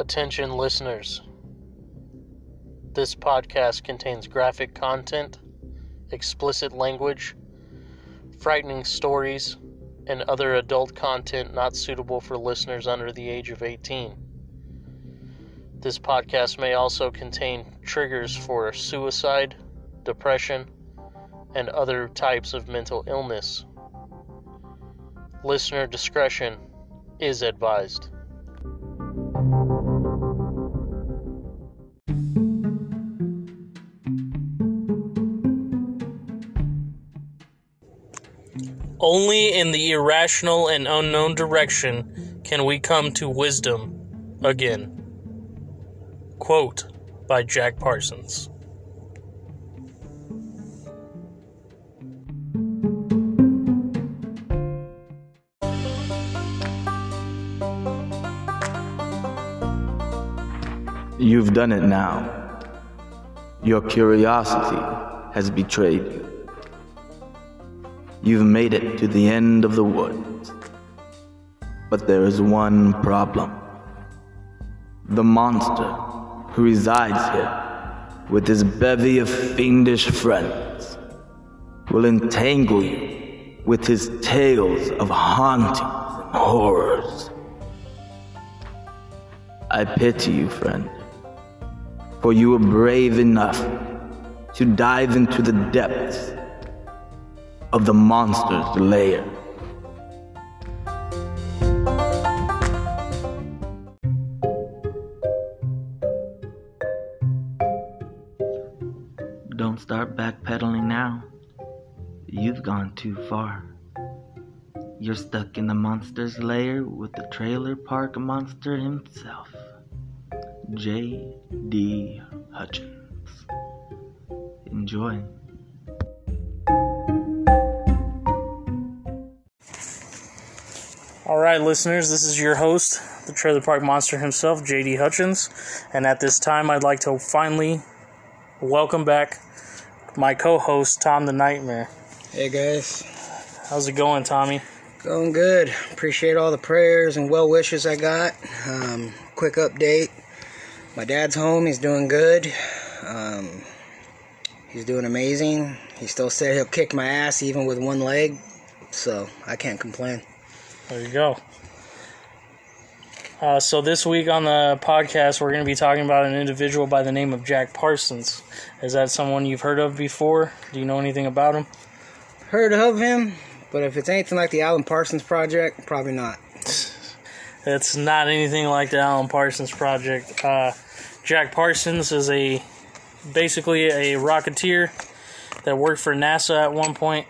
Attention listeners. This podcast contains graphic content, explicit language, frightening stories, and other adult content not suitable for listeners under the age of 18. This podcast may also contain triggers for suicide, depression, and other types of mental illness. Listener discretion is advised. Only in the irrational and unknown direction can we come to wisdom again. Quote by Jack Parsons. You've done it now. Your curiosity has betrayed you. You've made it to the end of the woods. But there is one problem. The monster who resides here with his bevy of fiendish friends will entangle you with his tales of hauntings and horrors. I pity you, friend, for you were brave enough to dive into the depths of the monster's lair. Don't start backpedaling now. You've gone too far. You're stuck in the monster's lair with the trailer park monster himself, J.D. Hutchins. Enjoy. All right, listeners, this is your host, the Trailer Park Monster himself, JD Hutchins. And at this time, I'd like to finally welcome back my co host, Tom the Nightmare. Hey guys, How's it going, Tommy? going good. Appreciate all the prayers and well wishes I got. Um, quick update: my dad's home. He's doing good. Um, he's doing amazing. He still said he'll kick my ass even with one leg, so I can't complain. There you go. Uh, so, this week on the podcast, we're going to be talking about an individual by the name of Jack Parsons. Is that someone you've heard of before? Do you know anything about him? Heard of him, but if it's anything like the Alan Parsons Project, probably not. It's not anything like the Alan Parsons Project. Uh, Jack Parsons is a basically a rocketeer that worked for NASA at one point,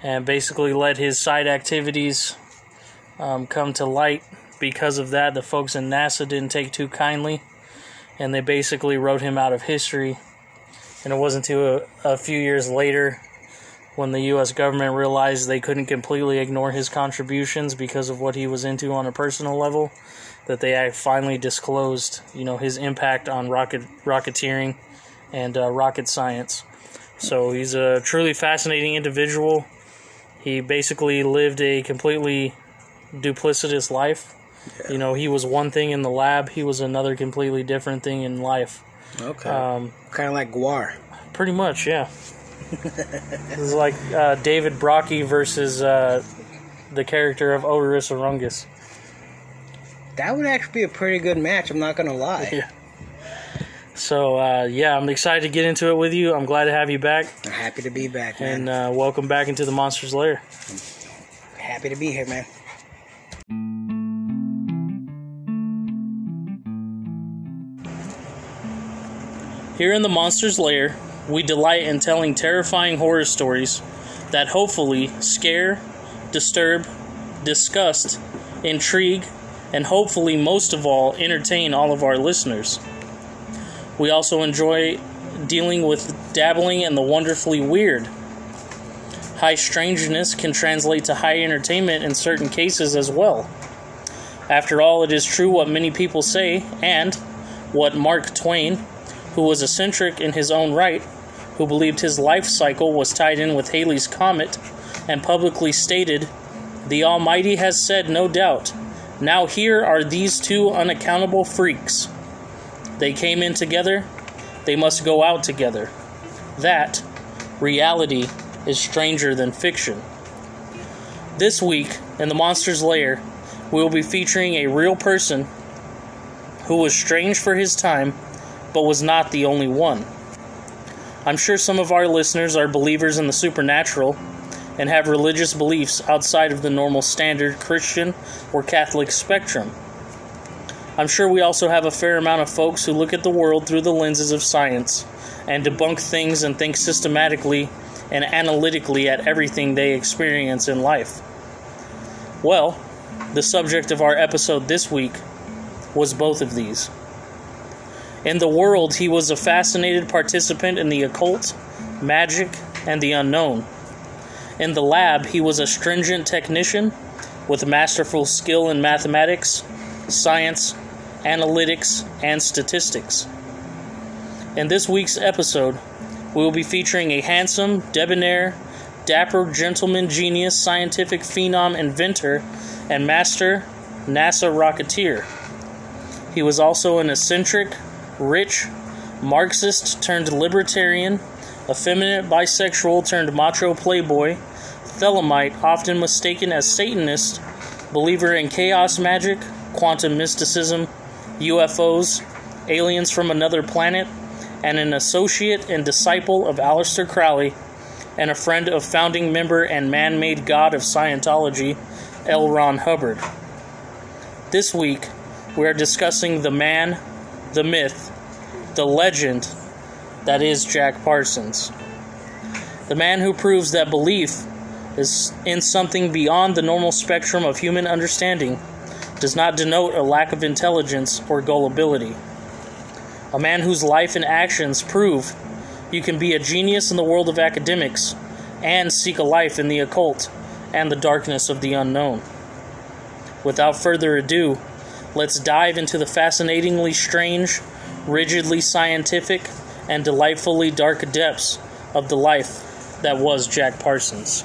and basically led his side activities um, come to light. Because of that, the folks in NASA didn't take too kindly, and they basically wrote him out of history. And it wasn't until a, a few years later when the U.S. government realized they couldn't completely ignore his contributions because of what he was into on a personal level, that they finally disclosed, you know, his impact on rocket rocketeering and uh, rocket science. So he's a truly fascinating individual. He basically lived a completely duplicitous life. You know, he was one thing in the lab, he was another completely different thing in life. Okay. Um, kind of like GWAR. Pretty much, yeah. it's like uh, David Brockie versus uh, the character of Oderus Urungus. That would actually be a pretty good match. I'm not gonna lie. Yeah. So uh, yeah, I'm excited to get into it with you. I'm glad to have you back, I'm happy to be back, man. and uh, welcome back into the Monsters Lair. happy to be here, man. Here in the Monsters Lair, we delight in telling terrifying horror stories that hopefully scare, disturb, disgust, intrigue, and hopefully most of all entertain all of our listeners. We also enjoy dealing with dabbling in the wonderfully weird. High strangeness can translate to high entertainment in certain cases as well. After all, it is true what many people say, and what Mark Twain, who was eccentric in his own right, who believed his life cycle was tied in with Halley's Comet, and publicly stated, The Almighty has said, no doubt, Now here are these two unaccountable freaks. They came in together, they must go out together. That, reality, is stranger than fiction. This week, in the Monster's Lair, we will be featuring a real person who was strange for his time, but was not the only one. I'm sure some of our listeners are believers in the supernatural and have religious beliefs outside of the normal standard Christian or Catholic spectrum. I'm sure we also have a fair amount of folks who look at the world through the lenses of science and debunk things and think systematically and analytically at everything they experience in life. Well, the subject of our episode this week was both of these. In the world, he was a fascinated participant in the occult, magic, and the unknown. In the lab, he was a stringent technician with masterful skill in mathematics, science, analytics, and statistics. In this week's episode, we will be featuring a handsome, debonair, dapper gentleman genius, scientific phenom, inventor, and master NASA rocketeer. He was also an eccentric, rich, Marxist turned libertarian, effeminate bisexual turned macho playboy, Thelemite, often mistaken as Satanist, believer in chaos magic, quantum mysticism, UFOs, aliens from another planet, and an associate and disciple of Aleister Crowley, and a friend of founding member and man made god of Scientology, L. Ron Hubbard. This week, we are discussing the man, the myth, the legend that is Jack Parsons. The man who proves that belief is in something beyond the normal spectrum of human understanding does not denote a lack of intelligence or gullibility. A man whose life and actions prove you can be a genius in the world of academics and seek a life in the occult and the darkness of the unknown. Without further ado, let's dive into the fascinatingly strange, rigidly scientific, and delightfully dark depths of the life that was Jack Parsons.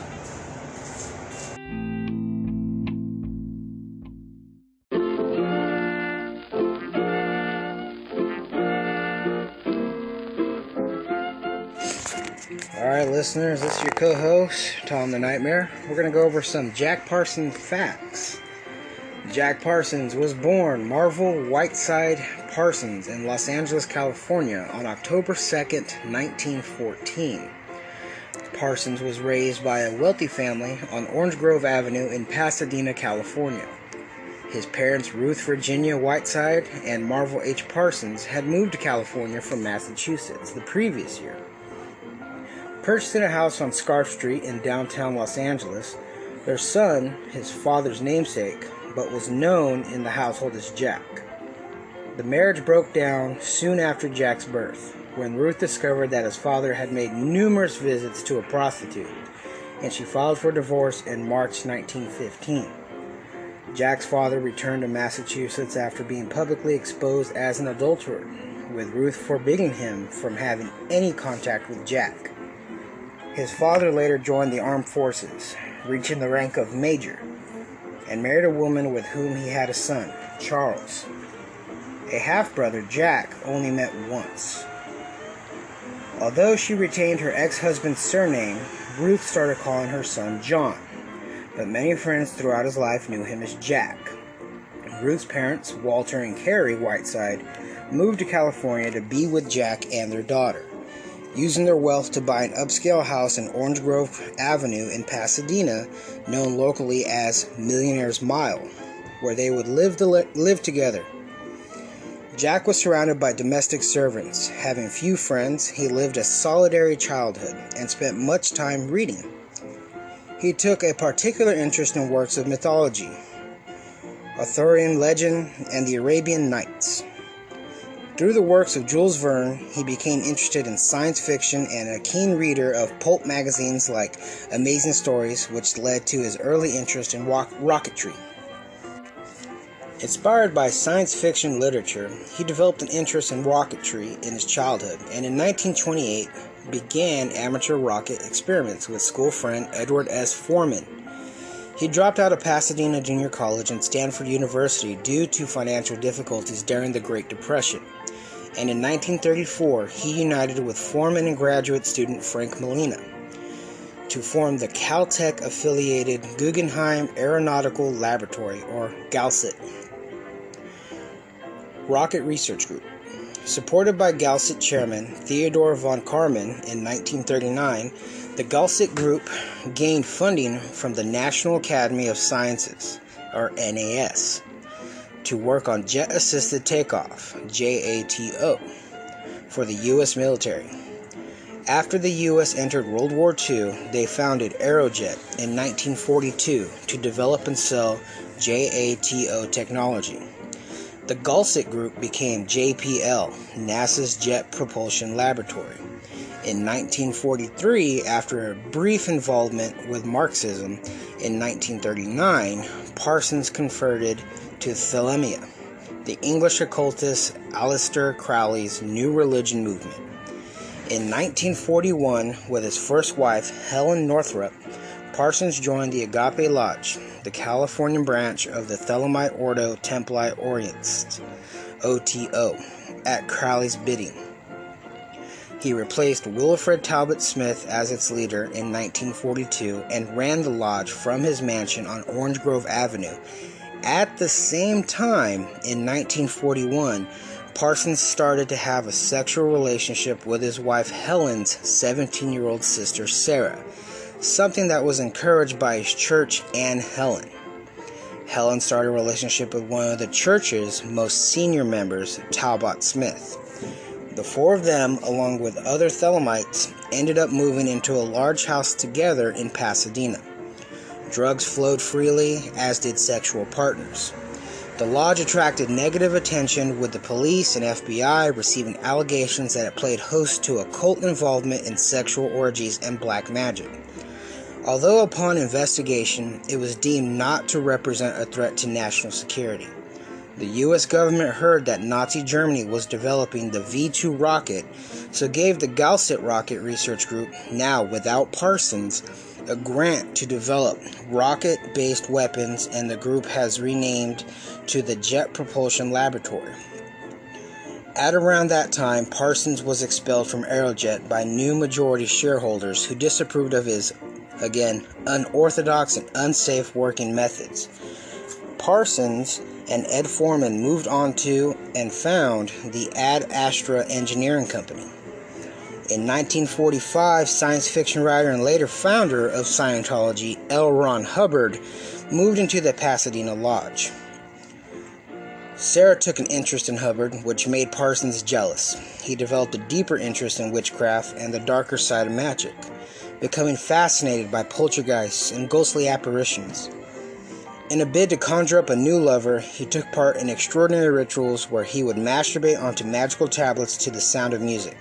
Alright, listeners, this is your co host, Tom the Nightmare. We're going to go over some Jack Parsons facts. Jack Parsons was born Marvel Whiteside Parsons in Los Angeles, California on October 2, 1914. Parsons was raised by a wealthy family on Orange Grove Avenue in Pasadena, California. His parents, Ruth Virginia Whiteside and Marvel H. Parsons, had moved to California from Massachusetts the previous year. Purchasing a house on Scarff Street in downtown Los Angeles, their son, his father's namesake, but was known in the household as Jack. The marriage broke down soon after Jack's birth, when Ruth discovered that his father had made numerous visits to a prostitute, and she filed for divorce in March 1915. Jack's father returned to Massachusetts after being publicly exposed as an adulterer, with Ruth forbidding him from having any contact with Jack. His father later joined the armed forces, reaching the rank of major, and married a woman with whom he had a son, Charles. A half brother, Jack, only met once. Although she retained her ex husband's surname, Ruth started calling her son John, but many friends throughout his life knew him as Jack. Ruth's parents, Walter and Carrie Whiteside, moved to California to be with Jack and their daughter using their wealth to buy an upscale house in Orange Grove Avenue in Pasadena, known locally as Millionaire's Mile, where they would live, to li- live together. Jack was surrounded by domestic servants. Having few friends, he lived a solitary childhood and spent much time reading. He took a particular interest in works of mythology, Arthurian legend, and the Arabian Nights. Through the works of Jules Verne, he became interested in science fiction and a keen reader of pulp magazines like Amazing Stories, which led to his early interest in rock- rocketry. Inspired by science fiction literature, he developed an interest in rocketry in his childhood and in 1928 began amateur rocket experiments with school friend Edward S. Forman. He dropped out of Pasadena Junior College and Stanford University due to financial difficulties during the Great Depression. And in 1934, he united with Forman and graduate student Frank Molina to form the Caltech affiliated Guggenheim Aeronautical Laboratory, or GALCIT, Rocket Research Group. Supported by GALCIT chairman Theodore von Karman in 1939, the GALCIT Group gained funding from the National Academy of Sciences, or NAS, to work on jet assisted takeoff, JATO, for the U.S. military. After the U.S. entered World War II, they founded Aerojet in 1942 to develop and sell JATO technology. The GALCIT group became JPL, NASA's Jet Propulsion Laboratory. In 1943, after a brief involvement with Marxism, in 1939, Parsons converted to Thelema, the English occultist Aleister Crowley's new religion movement. In 1941, with his first wife, Helen Northrup, Parsons joined the Agape Lodge, the Californian branch of the Thelemite Ordo Templi Orientis, OTO, at Crowley's bidding. He replaced Wilfred Talbot Smith as its leader in 1942 and ran the lodge from his mansion on Orange Grove Avenue. At the same time, in 1941, Parsons started to have a sexual relationship with his wife Helen's 17 year old sister Sarah something that was encouraged by his church and Helen. Helen started a relationship with one of the church's most senior members, Talbot Smith. The four of them, along with other Thelemites, ended up moving into a large house together in Pasadena. Drugs flowed freely, as did sexual partners. The lodge attracted negative attention, with the police and FBI receiving allegations that it played host to occult involvement in sexual orgies and black magic. Although upon investigation it was deemed not to represent a threat to national security, the US government heard that Nazi Germany was developing the V 2 rocket, so gave the GALCIT Rocket Research Group, now without Parsons, a grant to develop rocket based weapons, and the group has renamed to the Jet Propulsion Laboratory. At around that time, Parsons was expelled from Aerojet by new majority shareholders who disapproved of his Again, unorthodox and unsafe working methods. Parsons and Ed Forman moved on to and found the Ad Astra Engineering Company. In 1945, science fiction writer and later founder of Scientology, L. Ron Hubbard, moved into the Pasadena Lodge. Sarah took an interest in Hubbard, which made Parsons jealous. He developed a deeper interest in witchcraft and the darker side of magic becoming fascinated by poltergeists and ghostly apparitions. In a bid to conjure up a new lover, he took part in extraordinary rituals where he would masturbate onto magical tablets to the sound of music.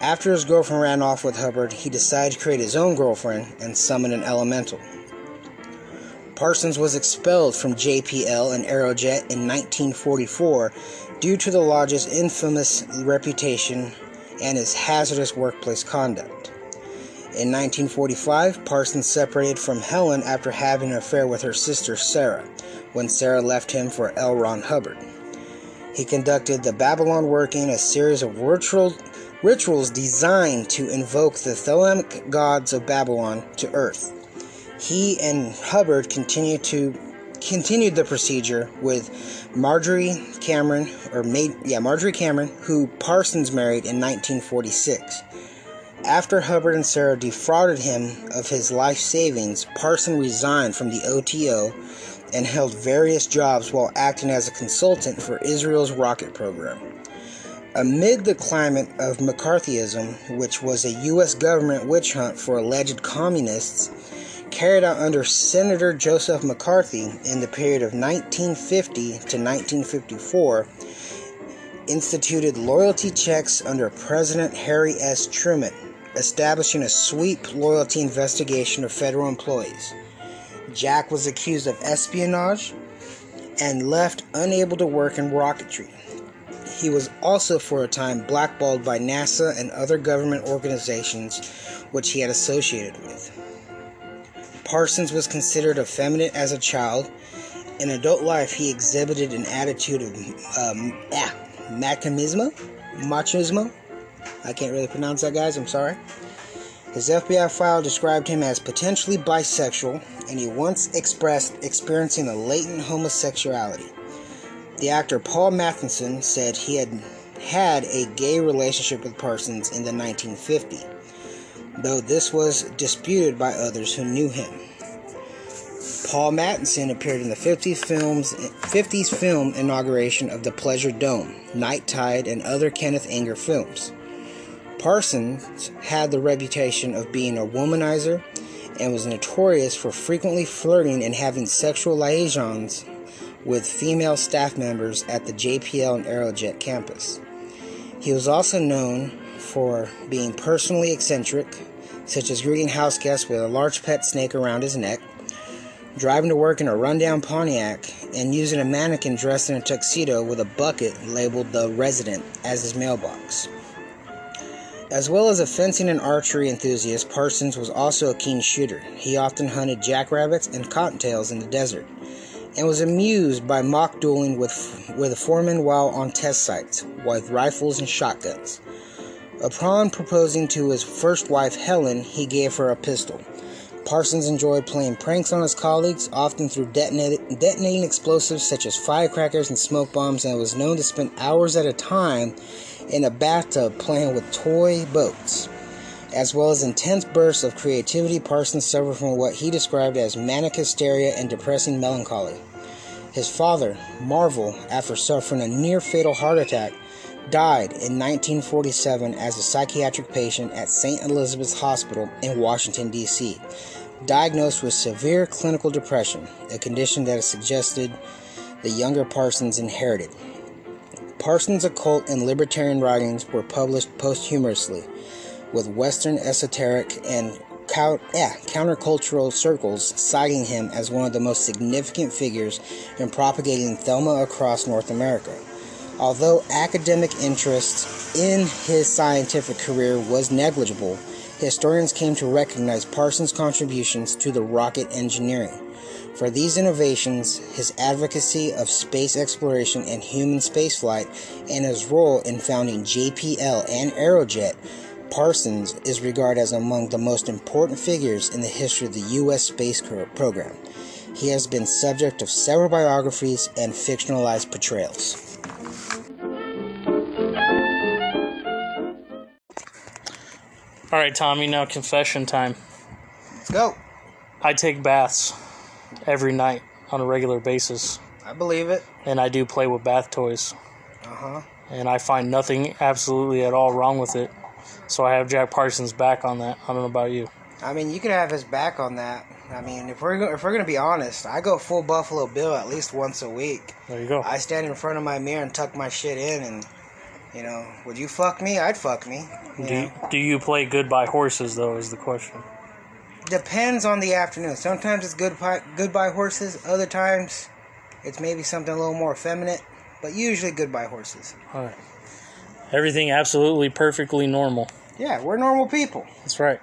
After his girlfriend ran off with Hubbard, he decided to create his own girlfriend and summon an elemental. Parsons was expelled from JPL and Aerojet in 1944 due to the lodge's infamous reputation and his hazardous workplace conduct. In 1945, Parsons separated from Helen after having an affair with her sister Sarah, when Sarah left him for L. Ron Hubbard. He conducted the Babalon Working, a series of ritual, rituals designed to invoke the Thelemic gods of Babalon to Earth. He and Hubbard continued to continued the procedure with Marjorie Cameron, or made, yeah, Marjorie Cameron, who Parsons married in 1946. After Hubbard and Sarah defrauded him of his life savings, Parson resigned from the OTO and held various jobs while acting as a consultant for Israel's rocket program. Amid the climate of McCarthyism, which was a U.S. government witch hunt for alleged communists, carried out under Senator Joseph McCarthy in the period of 1950 to 1954, instituted loyalty checks under President Harry S. Truman establishing a sweep loyalty investigation of federal employees. Jack was accused of espionage and left unable to work in rocketry. He was also for a time blackballed by NASA and other government organizations which he had associated with. Parsons was considered effeminate as a child. In adult life, he exhibited an attitude of um, ah, machismo. Machismo. I can't really pronounce that, guys. I'm sorry. His FBI file described him as potentially bisexual, and he once expressed experiencing a latent homosexuality. The actor Paul Mathison said he had had a gay relationship with Parsons in the 1950s, though this was disputed by others who knew him. Paul Mathison appeared in the 50s, films, 50s film inauguration of The Pleasure Dome, Night Tide, and other Kenneth Anger films. Parsons had the reputation of being a womanizer and was notorious for frequently flirting and having sexual liaisons with female staff members at the JPL and Aerojet campus. He was also known for being personally eccentric, such as greeting house guests with a large pet snake around his neck, driving to work in a rundown Pontiac, and using a mannequin dressed in a tuxedo with a bucket labeled The Resident as his mailbox. As well as a fencing and archery enthusiast, Parsons was also a keen shooter. He often hunted jackrabbits and cottontails in the desert, and was amused by mock dueling with, with a Forman while on test sites with rifles and shotguns. Upon proposing to his first wife, Helen, he gave her a pistol. Parsons enjoyed playing pranks on his colleagues, often through detonating explosives such as firecrackers and smoke bombs, and was known to spend hours at a time in a bathtub playing with toy boats. As well as intense bursts of creativity, Parsons suffered from what he described as manic hysteria and depressing melancholy. His father, Marvel, after suffering a near fatal heart attack, died in 1947 as a psychiatric patient at St. Elizabeth's Hospital in Washington, D.C., diagnosed with severe clinical depression, a condition that is suggested the younger Parsons inherited. Parsons' occult and libertarian writings were published posthumously, with Western esoteric and countercultural circles citing him as one of the most significant figures in propagating Thelema across North America. Although academic interest in his scientific career was negligible, historians came to recognize Parsons' contributions to the rocket engineering. For these innovations, his advocacy of space exploration and human spaceflight, and his role in founding JPL and Aerojet, Parsons is regarded as among the most important figures in the history of the U.S. space program. He has been subject of several biographies and fictionalized portrayals. All right, Tommy, now confession time. Let's go. I take baths every night on a regular basis, I believe it. and I do play with bath toys, Uh huh. and I find nothing absolutely at all wrong with it. So I have Jack Parsons back on that. I don't know about you. I mean, you could have his back on that. I mean, if we're go- if we're gonna be honest, I go full Buffalo Bill at least once a week. There you go. I stand in front of my mirror and tuck my shit in, and you know, would you fuck me? I'd fuck me. You Do you, do you play goodbye horses though? Is the question. Depends on the afternoon. Sometimes it's good goodbye horses. Other times, it's maybe something a little more effeminate. But usually goodbye horses. All right. Everything absolutely perfectly normal. Yeah, we're normal people. That's right.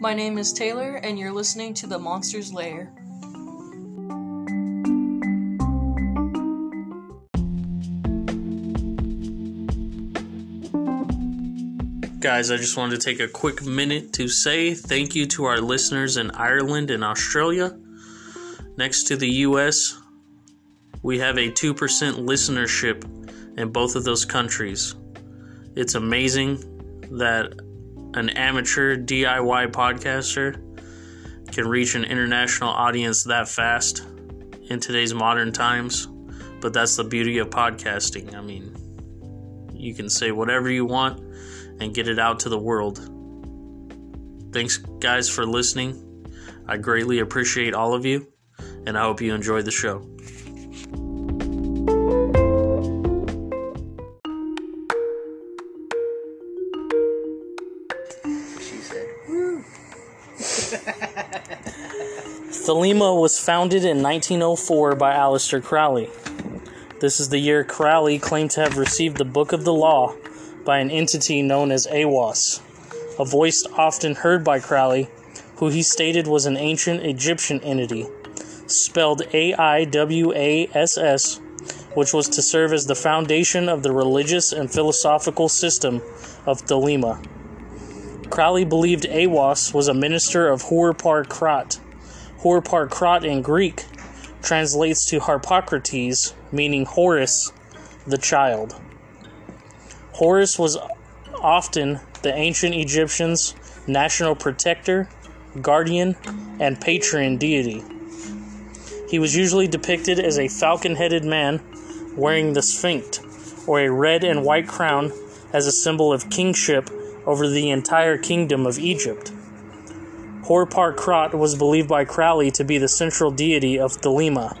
My name is Taylor, and you're listening to The Monster's Lair. Guys, I just wanted to take a quick minute to say thank you to our listeners in Ireland and Australia. Next to the US, we have a 2% listenership in both of those countries. It's amazing that an amateur DIY podcaster can reach an international audience that fast in today's modern times. But that's the beauty of podcasting. I mean, you can say whatever you want and get it out to the world. Thanks, guys, for listening. I greatly appreciate all of you, and I hope you enjoy the show. She. Thelema was founded in 1904 by Aleister Crowley. This is the year Crowley claimed to have received the Book of the Law, by an entity known as Aiwass, a voice often heard by Crowley, who he stated was an ancient Egyptian entity, spelled A I W A S S, which was to serve as the foundation of the religious and philosophical system of Thelema. Crowley believed Aiwass was a minister of Hoor-paar-kraat. Horpar Krat in Greek translates to Harpocrates, meaning Horus, the child. Horus was often the ancient Egyptians' national protector, guardian, and patron deity. He was usually depicted as a falcon headed man wearing the sphinx, or a red and white crown as a symbol of kingship over the entire kingdom of Egypt. Hoor-paar-kraat was believed by Crowley to be the central deity of Thelema.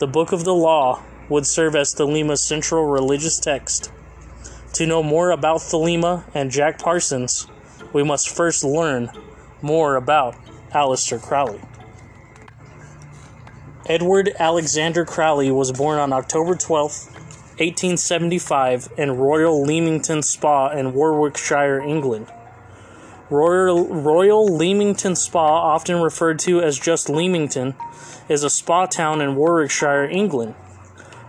The Book of the Law would serve as Thelema's central religious text. To know more about Thelema and Jack Parsons, we must first learn more about Aleister Crowley. Edward Alexander Crowley was born on October 12, 1875 in Royal Leamington Spa in Warwickshire, England. Royal, Royal Leamington Spa, often referred to as just Leamington, is a spa town in Warwickshire, England.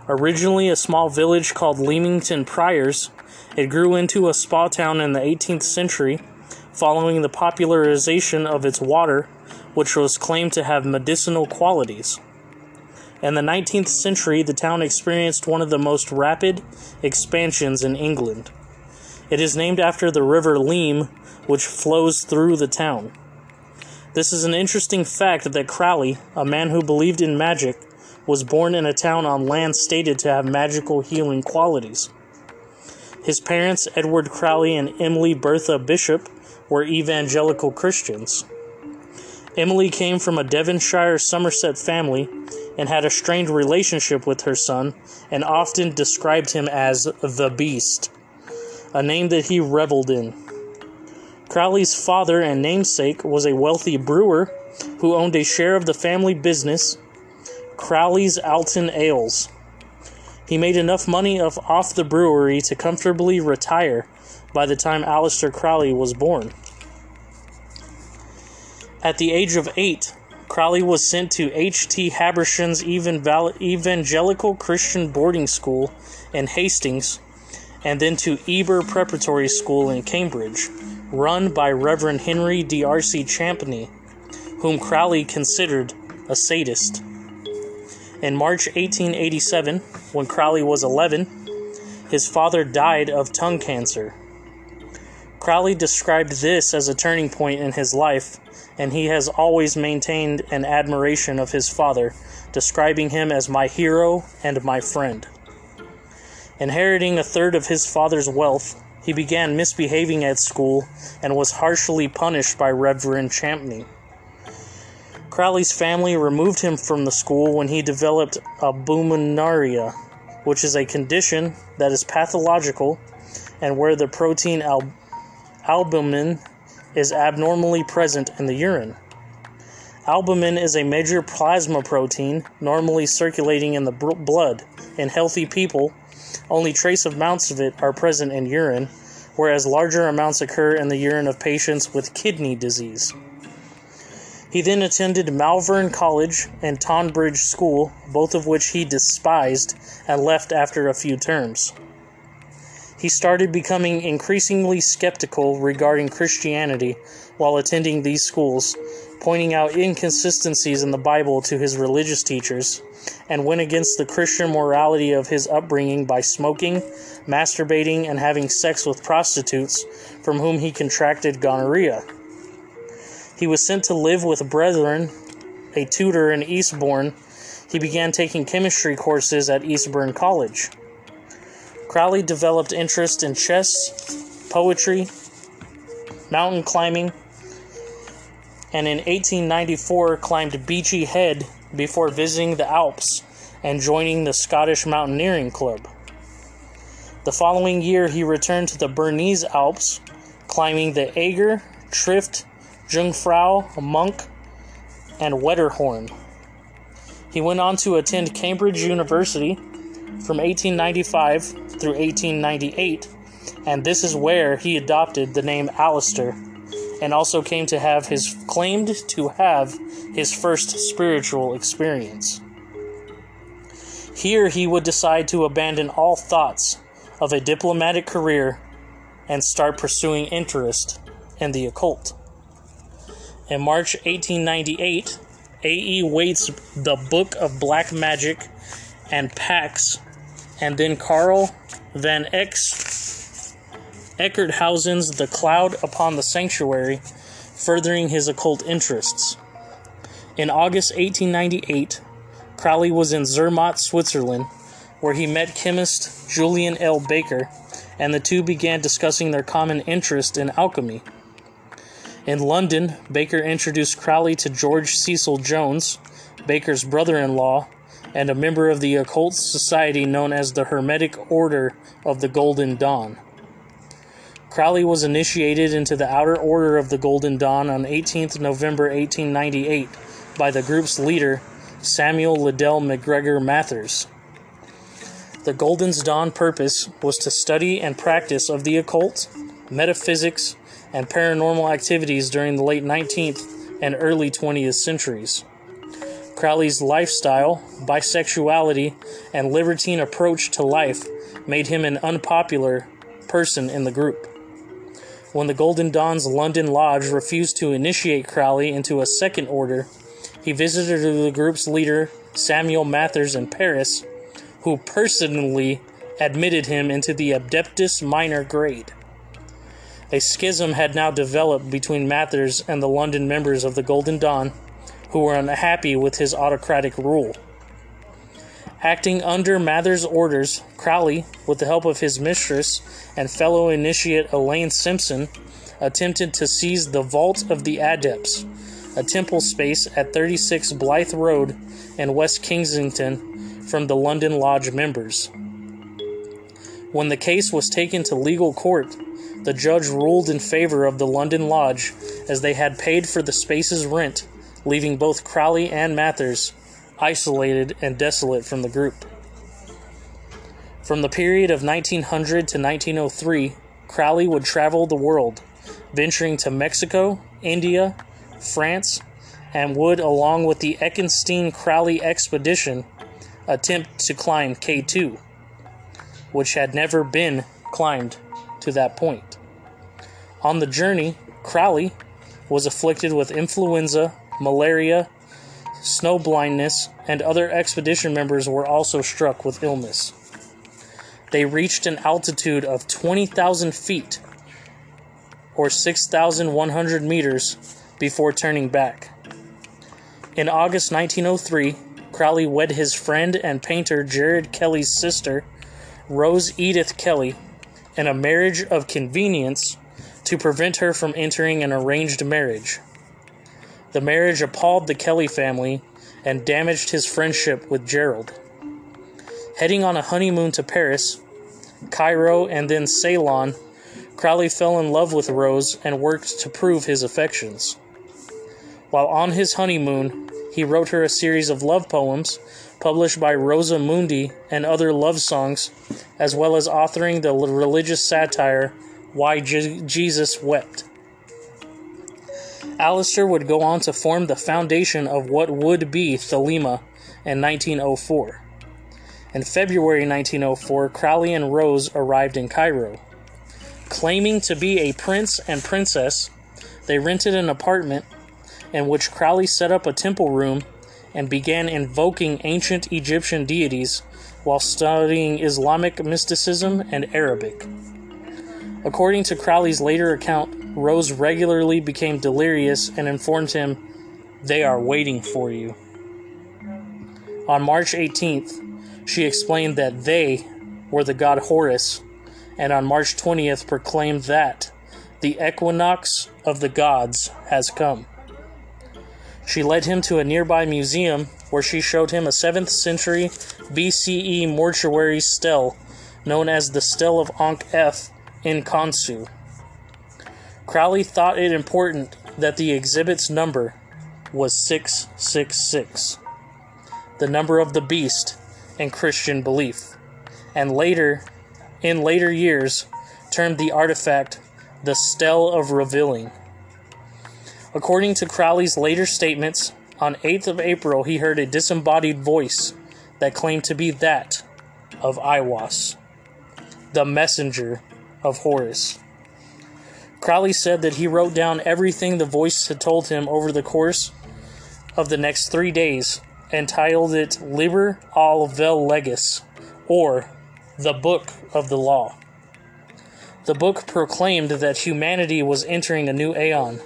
Originally a small village called Leamington Priors, it grew into a spa town in the 18th century following the popularization of its water, which was claimed to have medicinal qualities. In the 19th century, the town experienced one of the most rapid expansions in England. It is named after the River Leam, which flows through the town. This is an interesting fact that Crowley, a man who believed in magic, was born in a town on land stated to have magical healing qualities. His parents, Edward Crowley and Emily Bertha Bishop, were evangelical Christians. Emily came from a Devonshire Somerset family and had a strained relationship with her son and often described him as the Beast, a name that he reveled in. Crowley's father and namesake was a wealthy brewer who owned a share of the family business, Crowley's Alton Ales. He made enough money off the brewery to comfortably retire by the time Aleister Crowley was born. At the age of eight, Crowley was sent to H.T. Habershon's Evangelical Christian Boarding School in Hastings and then to Ebor Preparatory School in Cambridge, run by Reverend Henry D.R.C. Champney, whom Crowley considered a sadist. In March 1887, when Crowley was 11, his father died of tongue cancer. Crowley described this as a turning point in his life and he has always maintained an admiration of his father, describing him as my hero and my friend. Inheriting a third of his father's wealth, he began misbehaving at school and was harshly punished by Reverend Champney. Crowley's family removed him from the school when he developed albuminuria, which is a condition that is pathological and where the protein al- albumin is abnormally present in the urine. Albumin is a major plasma protein normally circulating in the blood. In healthy people, only trace amounts of it are present in urine, whereas larger amounts occur in the urine of patients with kidney disease. He then attended Malvern College and Tonbridge School, both of which he despised and left after a few terms he started becoming increasingly skeptical regarding Christianity while attending these schools, pointing out inconsistencies in the Bible to his religious teachers, and went against the Christian morality of his upbringing by smoking, masturbating, and having sex with prostitutes from whom he contracted gonorrhea. He was sent to live with brethren, a tutor in Eastbourne. He began taking chemistry courses at Eastbourne College. Crowley developed interest in chess, poetry, mountain climbing, and in 1894 climbed Beachy Head before visiting the Alps and joining the Scottish Mountaineering Club. The following year, he returned to the Bernese Alps, climbing the Eiger, Trift, Jungfrau, a Monk, and Wetterhorn. He went on to attend Cambridge University from 1895 through 1898 and this is where he adopted the name Aleister, and also came to have his claimed to have his first spiritual experience. Here he would decide to abandon all thoughts of a diplomatic career and start pursuing interest in the occult. In March 1898, A.E. Waite's The Book of Black Magic and Pacts, and then Carl van X Eckartshausen's The Cloud Upon the Sanctuary, furthering his occult interests. In August 1898, Crowley was in Zermatt, Switzerland, where he met chemist Julian L. Baker, and the two began discussing their common interest in alchemy. In London, Baker introduced Crowley to George Cecil Jones, Baker's brother in law, and a member of the occult society known as the Hermetic Order of the Golden Dawn. Crowley was initiated into the Outer Order of the Golden Dawn on 18th November 1898 by the group's leader, Samuel Liddell MacGregor Mathers. The Golden Dawn purpose was to study and practice of the occult, metaphysics, and paranormal activities during the late 19th and early 20th centuries. Crowley's lifestyle, bisexuality, and libertine approach to life made him an unpopular person in the group. When the Golden Dawn's London Lodge refused to initiate Crowley into a second order, he visited the group's leader, Samuel Mathers, in Paris, who personally admitted him into the Adeptus Minor grade. A schism had now developed between Mathers and the London members of the Golden Dawn, who were unhappy with his autocratic rule. Acting under Mathers' orders, Crowley, with the help of his mistress and fellow initiate Elaine Simpson, attempted to seize the Vault of the Adepts, a temple space at 36 Blythe Road in West Kensington, from the London Lodge members. When the case was taken to legal court, the judge ruled in favor of the London Lodge as they had paid for the space's rent, leaving both Crowley and Mathers isolated and desolate from the group. From the period of 1900 to 1903, Crowley would travel the world, venturing to Mexico, India, France, and would, along with the Eckenstein Crowley expedition, attempt to climb K2, which had never been climbed to that point. On the journey, Crowley was afflicted with influenza, malaria, snow blindness, and other expedition members were also struck with illness. They reached an altitude of 20,000 feet, or 6,100 meters, before turning back. In August 1903, Crowley wed his friend and painter Gerald Kelly's sister, Rose Edith Kelly, in a marriage of convenience to prevent her from entering an arranged marriage. The marriage appalled the Kelly family and damaged his friendship with Gerald. Heading on a honeymoon to Paris, Cairo, and then Ceylon, Crowley fell in love with Rose and worked to prove his affections. While on his honeymoon, he wrote her a series of love poems published by Rosa Mundi and other love songs, as well as authoring the religious satire Why Je- Jesus Wept. Aleister would go on to form the foundation of what would be Thelema in 1904. In February 1904, Crowley and Rose arrived in Cairo. Claiming to be a prince and princess, they rented an apartment in which Crowley set up a temple room and began invoking ancient Egyptian deities while studying Islamic mysticism and Arabic. According to Crowley's later account, Rose regularly became delirious and informed him, They are waiting for you. On March 18th, she explained that they were the god Horus, and on March 20th proclaimed that the equinox of the gods has come. She led him to a nearby museum where she showed him a 7th century BCE mortuary stele known as the Stele of Ankh F in Khonsu. Crowley thought it important that the exhibit's number was 666, the number of the beast in Christian belief. And later, in later years, termed the artifact the Stele of Revealing. According to Crowley's later statements, on 8th of April he heard a disembodied voice that claimed to be that of Aiwass, the messenger of Horus. Crowley said that he wrote down everything the voice had told him over the course of the next three days and titled it Liber al Vel Legis, or the Book of the Law. The book proclaimed that humanity was entering a new aeon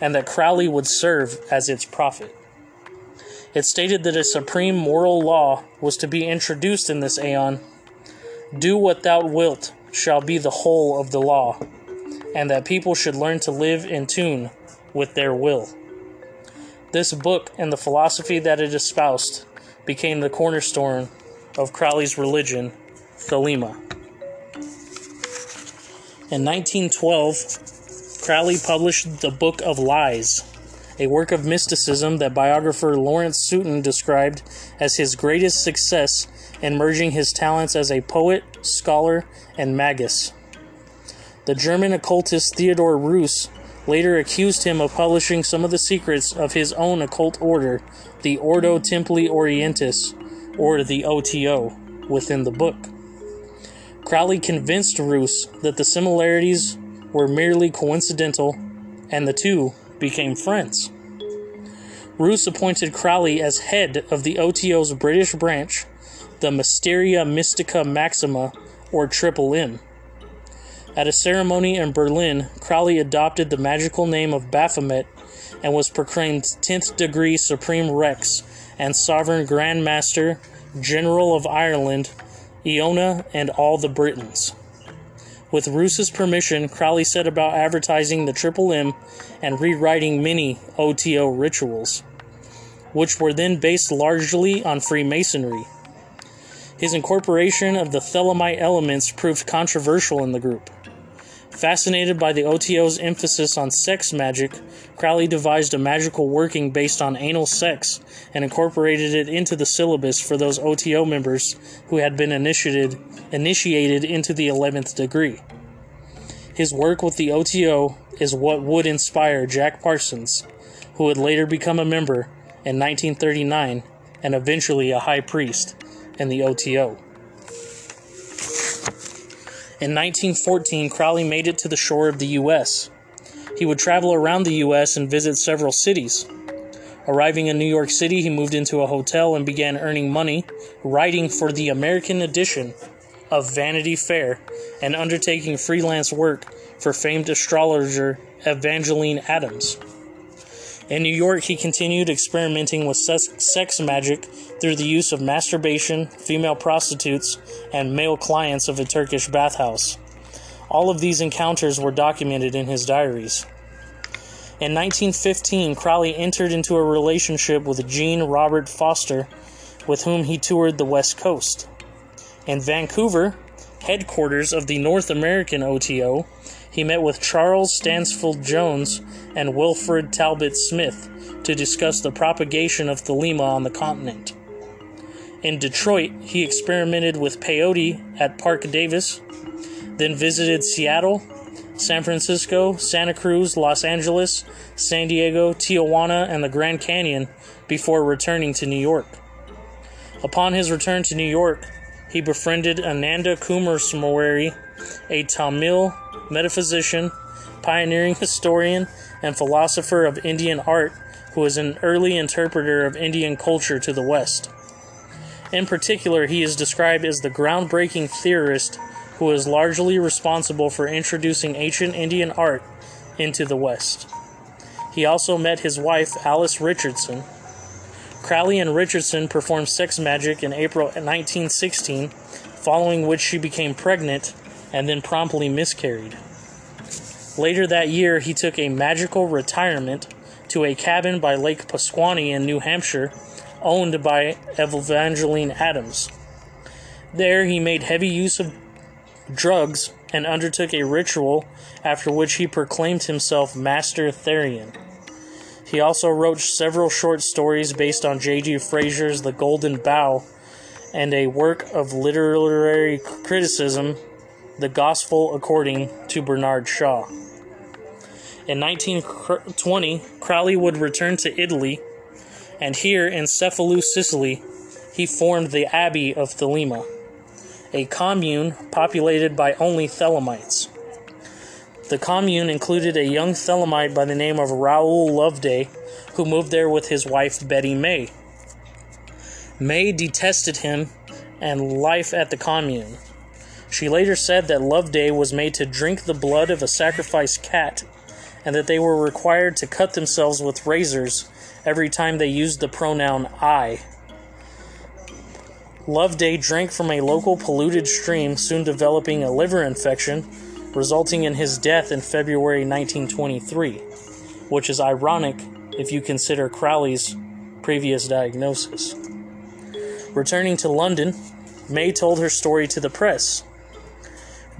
and that Crowley would serve as its prophet. It stated that a supreme moral law was to be introduced in this aeon. Do what thou wilt shall be the whole of the law, and that people should learn to live in tune with their will. This book and the philosophy that it espoused became the cornerstone of Crowley's religion, Thelema. In 1912, Crowley published the Book of Lies, a work of mysticism that biographer Lawrence Sutin described as his greatest success in merging his talents as a poet, scholar, and magus. The German occultist Theodor Reuss later accused him of publishing some of the secrets of his own occult order, the Ordo Templi Orientis, or the OTO, within the book. Crowley convinced Reuss that the similarities were merely coincidental, and the two became friends. Reuss appointed Crowley as head of the OTO's British branch, the Mysteria Mystica Maxima, or Triple M. At a ceremony in Berlin, Crowley adopted the magical name of Baphomet and was proclaimed 10th degree Supreme Rex and Sovereign Grand Master, General of Ireland, Iona, and all the Britons. With Reuss's permission, Crowley set about advertising the Triple M and rewriting many OTO rituals, which were then based largely on Freemasonry. His incorporation of the Thelemite elements proved controversial in the group. Fascinated by the OTO's emphasis on sex magic, Crowley devised a magical working based on anal sex and incorporated it into the syllabus for those OTO members who had been initiated initiated into the 11th degree. His work with the OTO is what would inspire Jack Parsons, who would later become a member in 1939 and eventually a high priest in the OTO. In 1914, Crowley made it to the shore of the U.S. He would travel around the U.S. and visit several cities. Arriving in New York City, he moved into a hotel and began earning money writing for the American edition of Vanity Fair and undertaking freelance work for famed astrologer Evangeline Adams. In New York, he continued experimenting with sex magic through the use of masturbation, female prostitutes, and male clients of a Turkish bathhouse. All of these encounters were documented in his diaries. In 1915, Crowley entered into a relationship with Jeanne Robert Foster, with whom he toured the West Coast. In Vancouver, headquarters of the North American OTO, he met with Charles Stansfield Jones and Wilfred Talbot Smith to discuss the propagation of thelema on the continent. In Detroit, he experimented with peyote at Parke-Davis, then visited Seattle, San Francisco, Santa Cruz, Los Angeles, San Diego, Tijuana, and the Grand Canyon before returning to New York. Upon his return to New York, he befriended Ananda Coomaraswamy, a Tamil metaphysician, pioneering historian, and philosopher of Indian art who was an early interpreter of Indian culture to the West. In particular, he is described as the groundbreaking theorist who is largely responsible for introducing ancient Indian art into the West. He also met his wife, Alice Richardson. Crowley and Richardson performed sex magic in April 1916, following which she became pregnant and then promptly miscarried. Later that year, he took a magical retirement to a cabin by Lake Pasquaney in New Hampshire, owned by Evangeline Adams. There, he made heavy use of drugs and undertook a ritual after which he proclaimed himself Master Therion. He also wrote several short stories based on J.G. Frazer's The Golden Bough and a work of literary criticism The Gospel According to Bernard Shaw. In 1920, Crowley would return to Italy, and here in Cefalù, Sicily, he formed the Abbey of Thelema, a commune populated by only Thelemites. The commune included a young Thelemite by the name of Raoul Loveday, who moved there with his wife Betty May. May detested him and life at the commune. She later said that Loveday was made to drink the blood of a sacrificed cat and that they were required to cut themselves with razors every time they used the pronoun I. Loveday drank from a local polluted stream, soon developing a liver infection, resulting in his death in February 1923, which is ironic if you consider Crowley's previous diagnosis. Returning to London, May told her story to the press.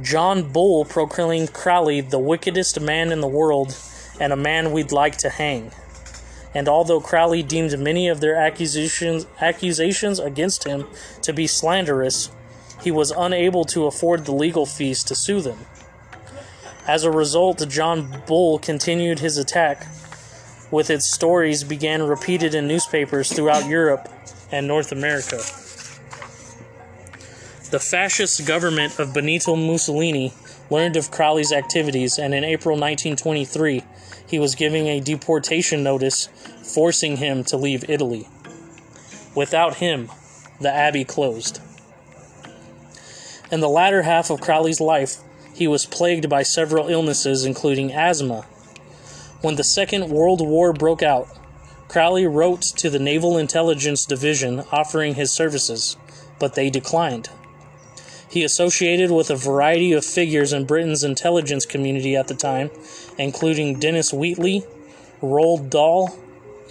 John Bull proclaimed Crowley the wickedest man in the world and a man we'd like to hang. And although Crowley deemed many of their accusations, accusations against him to be slanderous, he was unable to afford the legal fees to sue them. As a result, John Bull continued his attack, with its stories began repeated in newspapers throughout Europe and North America. The fascist government of Benito Mussolini learned of Crowley's activities, and in April 1923, he was giving a deportation notice forcing him to leave Italy. Without him, the abbey closed. In the latter half of Crowley's life, he was plagued by several illnesses, including asthma. When the Second World War broke out, Crowley wrote to the Naval Intelligence Division offering his services, but they declined. He associated with a variety of figures in Britain's intelligence community at the time, including Dennis Wheatley, Roald Dahl,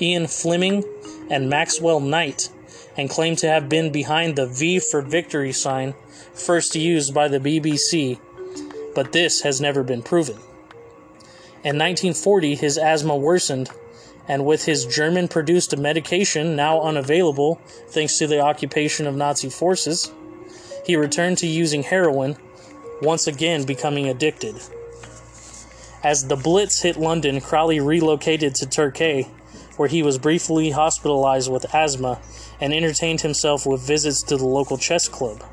Ian Fleming, and Maxwell Knight, and claimed to have been behind the V for Victory sign first used by the BBC, but this has never been proven. In 1940, his asthma worsened, and with his German produced medication now unavailable thanks to the occupation of Nazi forces, he returned to using heroin, once again becoming addicted. As the Blitz hit London, Crowley relocated to Torquay, where he was briefly hospitalized with asthma and entertained himself with visits to the local chess club.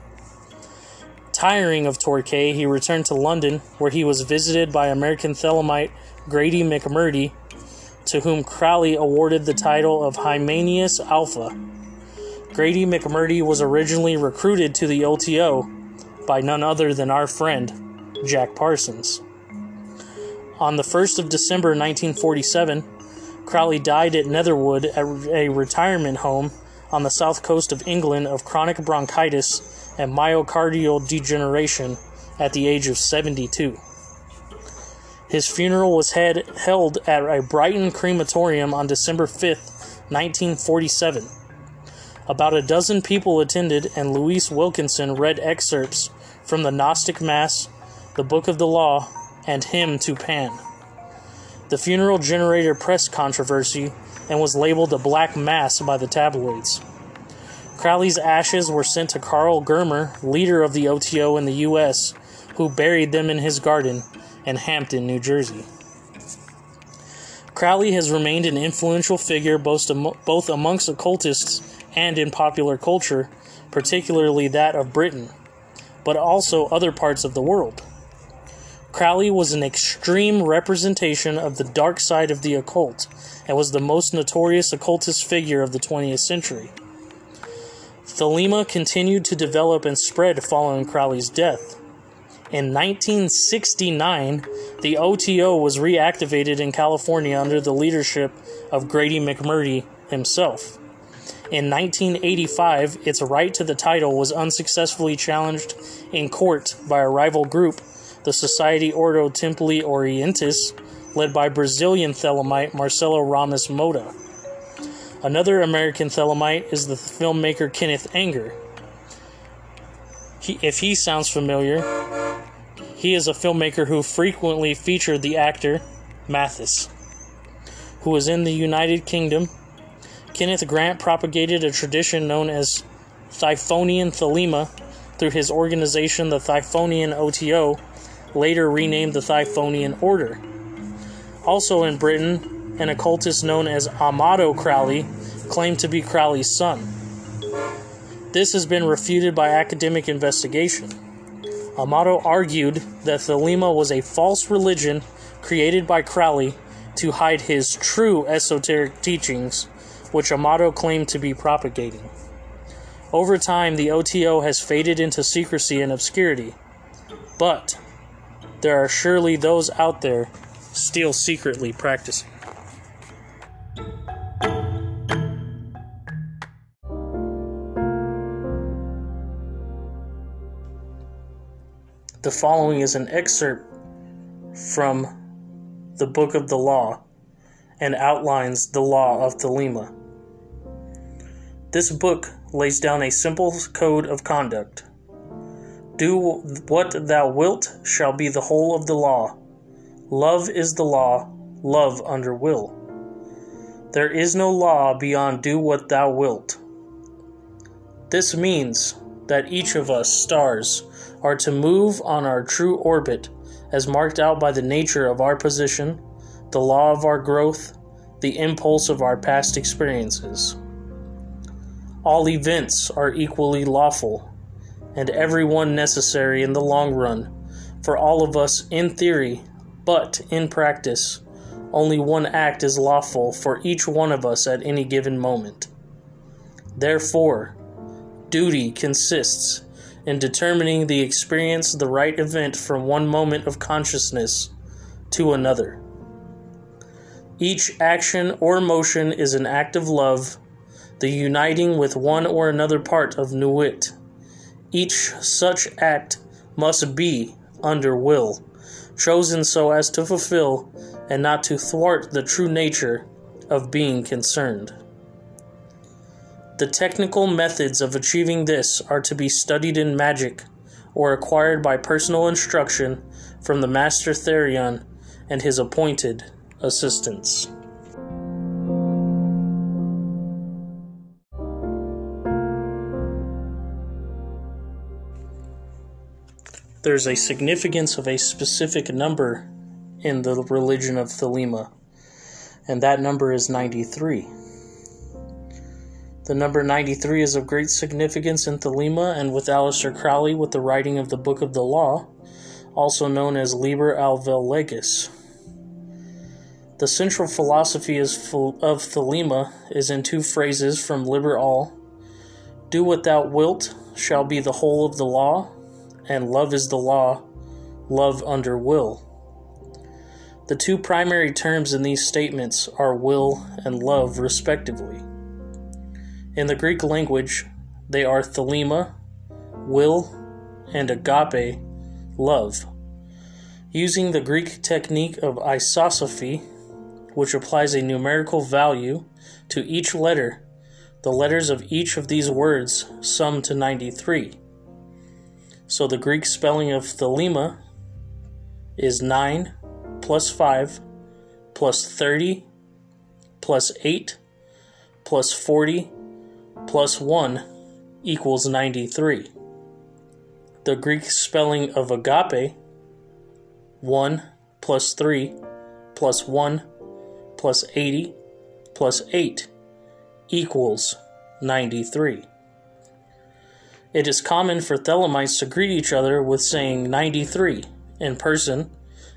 Tiring of Torquay, he returned to London, where he was visited by American Thelemite Grady McMurtry, to whom Crowley awarded the title of Hymenaeus Alpha. Grady McMurtry was originally recruited to the OTO by none other than our friend, Jack Parsons. On the 1st of December 1947, Crowley died at Netherwood at a retirement home on the south coast of England of chronic bronchitis and myocardial degeneration at the age of 72. His funeral was held at a Brighton crematorium on December 5th, 1947. About a dozen people attended, and Louise Wilkinson read excerpts from the Gnostic Mass, the Book of the Law, and Hymn to Pan. The funeral generated press controversy and was labeled a black mass by the tabloids. Crowley's ashes were sent to Karl Germer, leader of the OTO in the U.S., who buried them in his garden in Hampton, New Jersey. Crowley has remained an influential figure both amongst occultists and in popular culture, particularly that of Britain, but also other parts of the world. Crowley was an extreme representation of the dark side of the occult and was the most notorious occultist figure of the 20th century. Thelema continued to develop and spread following Crowley's death. In 1969, the OTO was reactivated in California under the leadership of Grady McMurtry himself. In 1985, its right to the title was unsuccessfully challenged in court by a rival group, the Society Ordo Templi Orientis, led by Brazilian Thelemite Marcelo Ramos Motta. Another American Thelemite is the filmmaker Kenneth Anger. He, if he sounds familiar, he is a filmmaker who frequently featured the actor Mathis, who was in the United Kingdom Kenneth Grant propagated a tradition known as Typhonian Thelema through his organization, the Typhonian OTO, later renamed the Typhonian Order. Also in Britain, an occultist known as Amado Crowley claimed to be Crowley's son. This has been refuted by academic investigation. Amado argued that Thelema was a false religion created by Crowley to hide his true esoteric teachings, which Amado claimed to be propagating. Over time, the OTO has faded into secrecy and obscurity, but there are surely those out there still secretly practicing. The following is an excerpt from the Book of the Law and outlines the Law of Thelema. This book lays down a simple code of conduct. Do what thou wilt shall be the whole of the law. Love is the law, love under will. There is no law beyond do what thou wilt. This means that each of us stars are to move on our true orbit as marked out by the nature of our position, the law of our growth, the impulse of our past experiences. All events are equally lawful, and every one necessary in the long run, for all of us in theory, but in practice, only one act is lawful for each one of us at any given moment. Therefore, duty consists in determining the experience the right event from one moment of consciousness to another. Each action or motion is an act of love, the uniting with one or another part of Nuit. Each such act must be under will, chosen so as to fulfill and not to thwart the true nature of being concerned. The technical methods of achieving this are to be studied in magic or acquired by personal instruction from the Master Therion and his appointed assistants. There's a significance of a specific number in the religion of Thelema, and that number is 93. The number 93 is of great significance in Thelema and with Aleister Crowley with the writing of the Book of the Law, also known as Liber Al vel Legis. The central philosophy of Thelema is in two phrases from Liber Al Do what thou wilt shall be the whole of the law, and love is the law, love under will. The two primary terms in these statements are will and love, respectively. In the Greek language, they are thelema, will, and agape, love. Using the Greek technique of isopsephy, which applies a numerical value to each letter, the letters of each of these words sum to 93. So the Greek spelling of thelema is 9 plus 5 plus 30 plus 8 plus 40 plus 1 equals 93. The Greek spelling of agape, 1 plus 3 plus 1 plus 80 plus 8 equals 93. It is common for Thelemites to greet each other with saying 93 in person,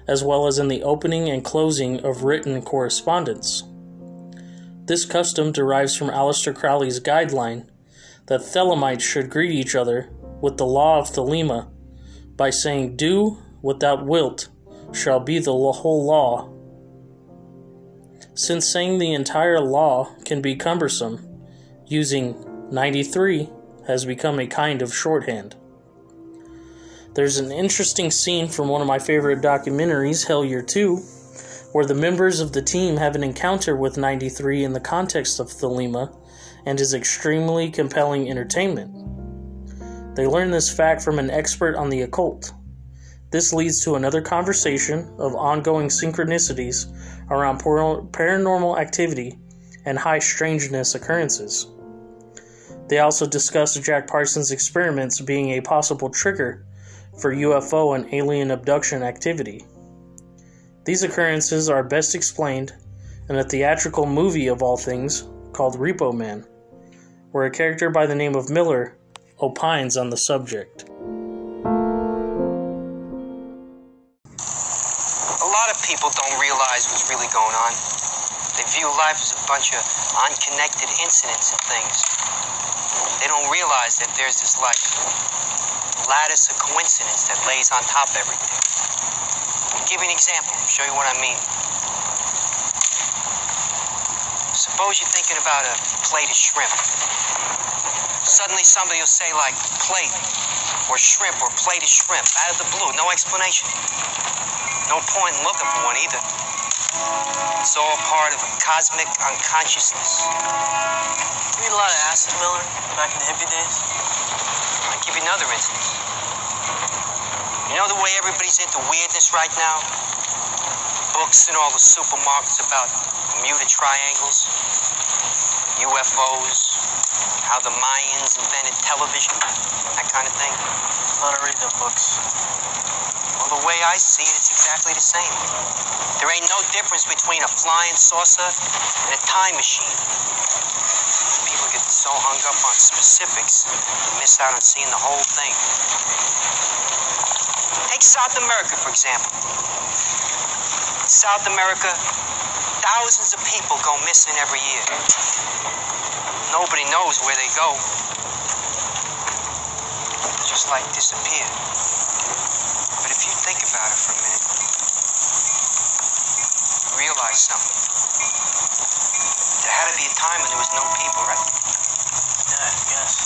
as well as in the opening and closing of written correspondence. This custom derives from Aleister Crowley's guideline that Thelemites should greet each other with the law of Thelema by saying, Do what thou wilt shall be the whole law. Since saying the entire law can be cumbersome, using 93 has become a kind of shorthand. There's an interesting scene from one of my favorite documentaries, Hellier 2, where the members of the team have an encounter with 93 in the context of Thelema and is extremely compelling entertainment. They learn this fact from an expert on the occult. This leads to another conversation of ongoing synchronicities around paranormal activity and high strangeness occurrences. They also discussed Jack Parsons' experiments being a possible trigger for UFO and alien abduction activity. These occurrences are best explained in a theatrical movie of all things called Repo Man, where a character by the name of Miller opines on the subject. A lot of people don't realize what's really going on. They view life as a bunch of unconnected incidents and things. They don't realize that there's this like lattice of coincidence that lays on top of everything. I'll give you an example, show you what I mean. Suppose you're thinking about a plate of shrimp. Suddenly somebody will say like plate or shrimp or plate of shrimp out of the blue, no explanation. No point in looking for one either. It's all part of a cosmic unconsciousness. You eat a lot of acid, Miller, back in the hippie days? I'll give you another instance. You know the way everybody's into weirdness right now? Books in all the supermarkets about Bermuda triangles, UFOs, how the Mayans invented television, that kind of thing. I don't read them books. Well, the way I see it, it's exactly the same. There ain't no difference between a flying saucer and a time machine. People get so hung up on specifics, they miss out on seeing the whole thing. Take South America, for example. South America, thousands of people go missing every year. Nobody knows where they go. Just like disappear. But if you think about it for a minute, something. There had to be a time when there was no people, right? Yeah, I guess.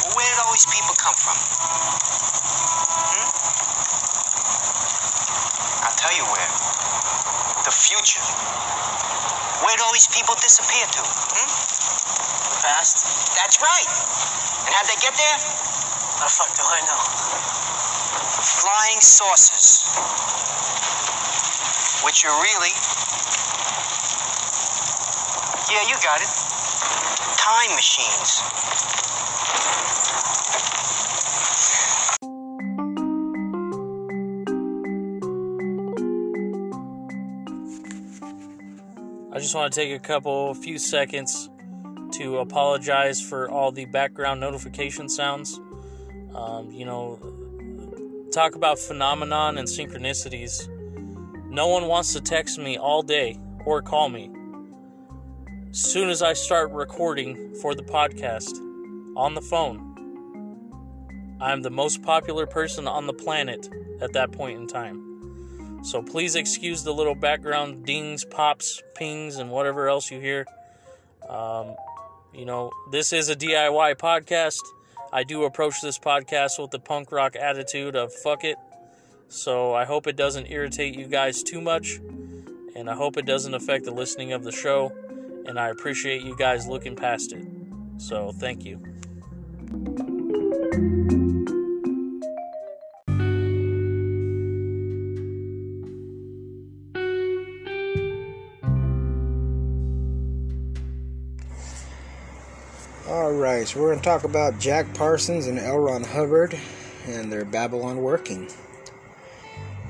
Well, where did all these people come from? Hmm? I'll tell you where. The future. Where'd all these people disappear to? Hmm? The past? That's right. And how'd they get there? How the fuck do I know? Flying saucers. Which you're really. Yeah, you got it. Time machines. I just want to take a couple, few seconds to apologize for all the background notification sounds. Um, you know, talk about phenomenon and synchronicities. No one wants to text me all day or call me. Soon as I start recording for the podcast on the phone, I'm the most popular person on the planet at that point in time. So please excuse the little background dings, pops, pings, and whatever else you hear. Um, you know, this is a DIY podcast. I do approach this podcast with the punk rock attitude of fuck it. So I hope it doesn't irritate you guys too much. And I hope it doesn't affect the listening of the show. And I appreciate you guys looking past it. So thank you. Alright, so we're going to talk about Jack Parsons and L. Ron Hubbard and their Babalon working.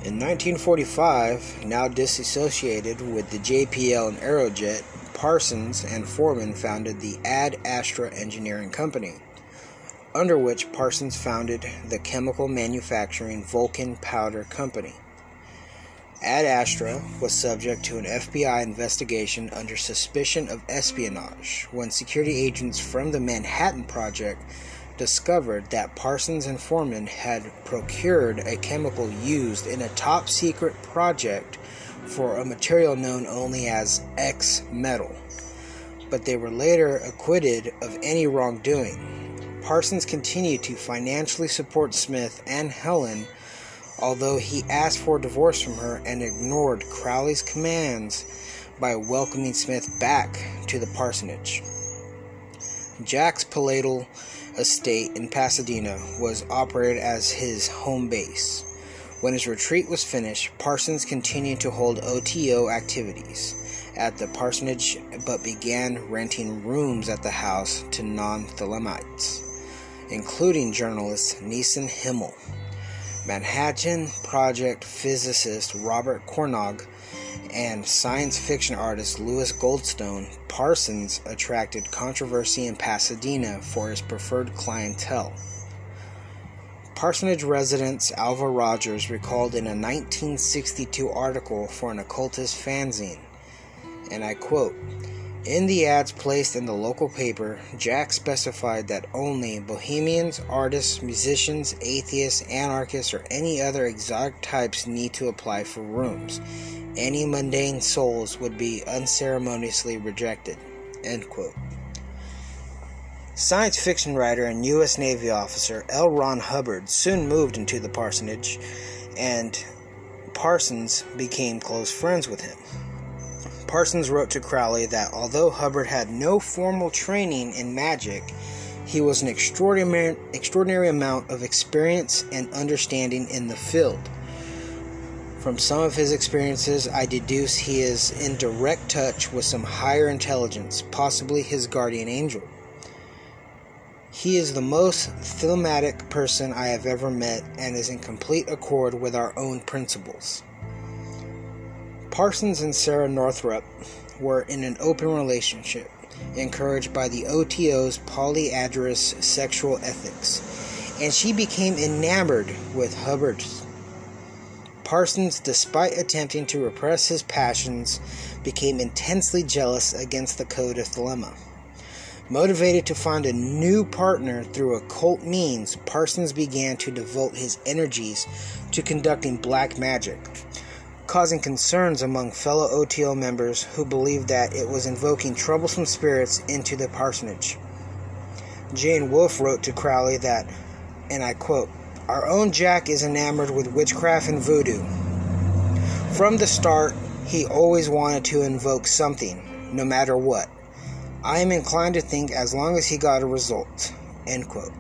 In 1945, now disassociated with the JPL and Aerojet, Parsons and Forman founded the Ad Astra Engineering Company, under which Parsons founded the chemical manufacturing Vulcan Powder Company. Ad Astra was subject to an FBI investigation under suspicion of espionage when security agents from the Manhattan Project discovered that Parsons and Forman had procured a chemical used in a top secret project for a material known only as X metal. But they were later acquitted of any wrongdoing. Parsons continued to financially support Smith and Helen although he asked for a divorce from her and ignored Crowley's commands by welcoming Smith back to the parsonage. Jack's palatial estate in Pasadena was operated as his home base. When his retreat was finished, Parsons continued to hold OTO activities. at the parsonage but began renting rooms at the house to non Thelemites, including journalist Nieson Himmel. Manhattan Project physicist Robert Cornog and science fiction artist Louis Goldstone, Parsons attracted controversy in Pasadena for his preferred clientele. Parsonage resident Alva Rogers recalled in a 1962 article for an occultist fanzine, and I quote, in the ads placed in the local paper, Jack specified that only bohemians, artists, musicians, atheists, anarchists, or any other exotic types need to apply for rooms. Any mundane souls would be unceremoniously rejected. End quote. Science fiction writer and U.S. Navy officer L. Ron Hubbard soon moved into the parsonage, and Parsons became close friends with him. Parsons wrote to Crowley that although Hubbard had no formal training in magic, he was an extraordinary, extraordinary amount of experience and understanding in the field. From some of his experiences, I deduce he is in direct touch with some higher intelligence, possibly his guardian angel. He is the most Thelemic person I have ever met and is in complete accord with our own principles. Parsons and Sarah Northrup were in an open relationship, encouraged by the OTO's polyandrous sexual ethics, and she became enamored with Hubbard. Parsons, despite attempting to repress his passions, became intensely jealous against the Code of Thelema. Motivated to find a new partner through occult means, Parsons began to devote his energies to conducting black magic, causing concerns among fellow OTO members who believed that it was invoking troublesome spirits into the parsonage. Jane Wolfe wrote to Crowley that, and I quote, Our own Jack is enamored with witchcraft and voodoo. From the start, he always wanted to invoke something, no matter what. I am inclined to think as long as he got a result. End quote.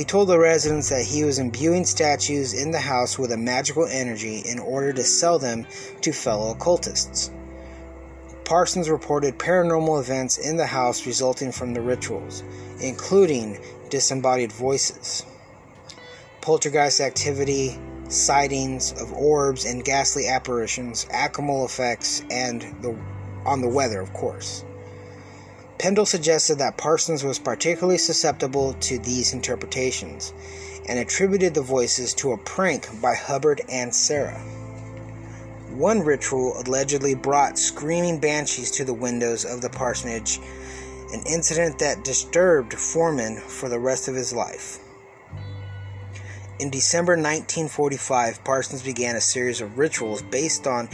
He told the residents that he was imbuing statues in the house with a magical energy in order to sell them to fellow occultists. Parsons reported paranormal events in the house resulting from the rituals, including disembodied voices, poltergeist activity, sightings of orbs and ghastly apparitions, acmal effects, and the, on the weather, of course. Pendle suggested that Parsons was particularly susceptible to these interpretations and attributed the voices to a prank by Hubbard and Sarah. One ritual allegedly brought screaming banshees to the windows of the parsonage, an incident that disturbed Forman for the rest of his life. In December 1945, Parsons began a series of rituals based on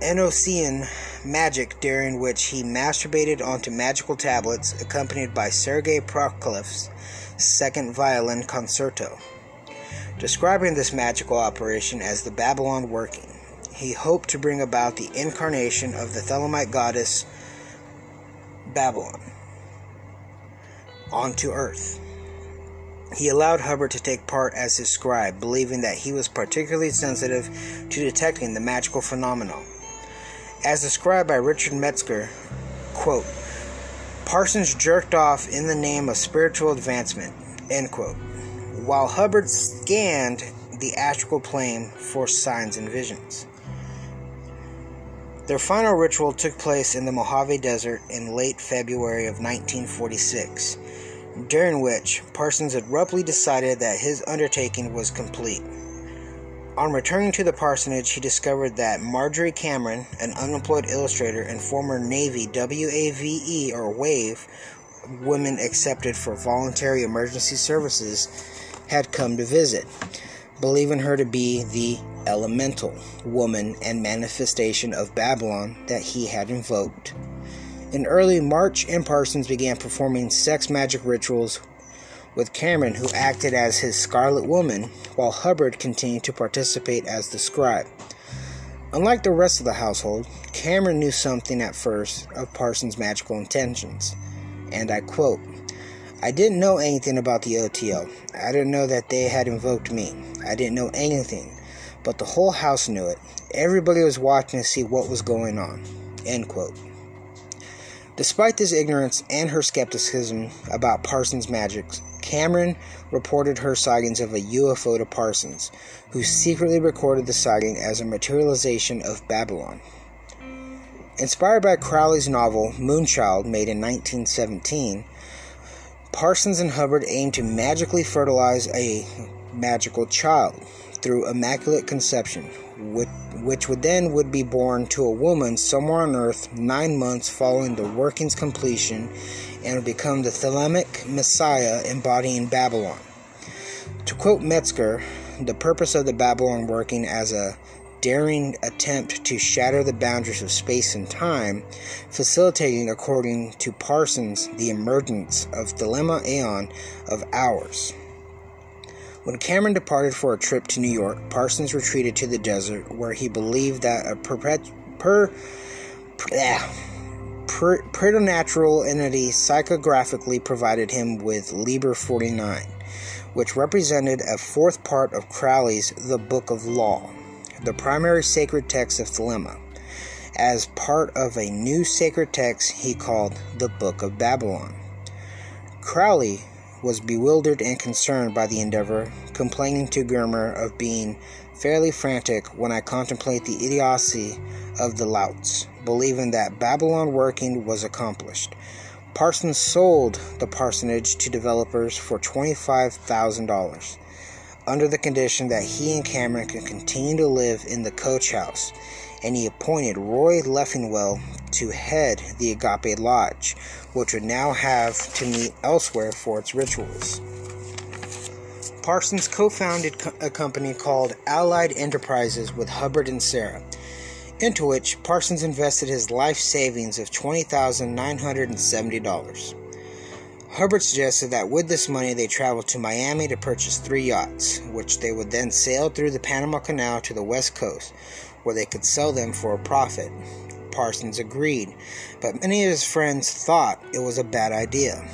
Enochian magic during which he masturbated onto magical tablets accompanied by Sergei Prokofiev's second violin concerto. Describing this magical operation as the Babalon working, he hoped to bring about the incarnation of the Thelemite goddess Babalon onto earth. He allowed Hubbard to take part as his scribe, believing that he was particularly sensitive to detecting the magical phenomenon. As described by Richard Metzger, quote, Parsons jerked off in the name of spiritual advancement, end quote, while Hubbard scanned the astral plane for signs and visions. Their final ritual took place in the Mojave Desert in late February of 1946, during which Parsons abruptly decided that his undertaking was complete. On returning to the parsonage, he discovered that Marjorie Cameron, an unemployed illustrator and former Navy WAVE or WAVE women accepted for voluntary emergency services, had come to visit, believing her to be the elemental woman and manifestation of Babalon that he had invoked. In early March, M. Parsons began performing sex magic rituals with Cameron, who acted as his Scarlet Woman, while Hubbard continued to participate as the scribe. Unlike the rest of the household, Cameron knew something at first of Parsons' magical intentions, and I quote, I didn't know anything about the OTO. I didn't know that they had invoked me. I didn't know anything, but the whole house knew it. Everybody was watching to see what was going on. End quote. Despite this ignorance and her skepticism about Parsons' magic, Cameron reported her sightings of a UFO to Parsons, who secretly recorded the sighting as a materialization of Babalon. Inspired by Crowley's novel Moonchild, made in 1917, Parsons and Hubbard aimed to magically fertilize a magical child through immaculate conception, which, which would then would be born to a woman somewhere on earth nine months following the working's completion and would become the Thelemic Messiah embodying Babalon. To quote Metzger, the purpose of the Babalon working as a daring attempt to shatter the boundaries of space and time, facilitating, according to Parsons, the emergence of Thelema Aeon of Horus. When Cameron departed for a trip to New York, Parsons retreated to the desert where he believed that a perpet- per, per, per, preternatural entity psychographically provided him with Liber 49, which represented a fourth part of Crowley's The Book of Law, the primary sacred text of Thelema, as part of a new sacred text he called the Book of Babalon. Crowley was bewildered and concerned by the endeavor, complaining to Germer of being fairly frantic when I contemplate the idiocy of the louts, believing that Babalon working was accomplished. Parsons sold the parsonage to developers for $25,000 under the condition that he and Cameron could continue to live in the coach house, and he appointed Roy Leffingwell to head the Agape Lodge, which would now have to meet elsewhere for its rituals. Parsons co founded a company called Allied Enterprises with Hubbard and Sarah, into which Parsons invested his life savings of $20,970. Hubbard suggested that with this money they travel to Miami to purchase three yachts, which they would then sail through the Panama Canal to the west coast, where they could sell them for a profit. Parsons agreed, but many of his friends thought it was a bad idea.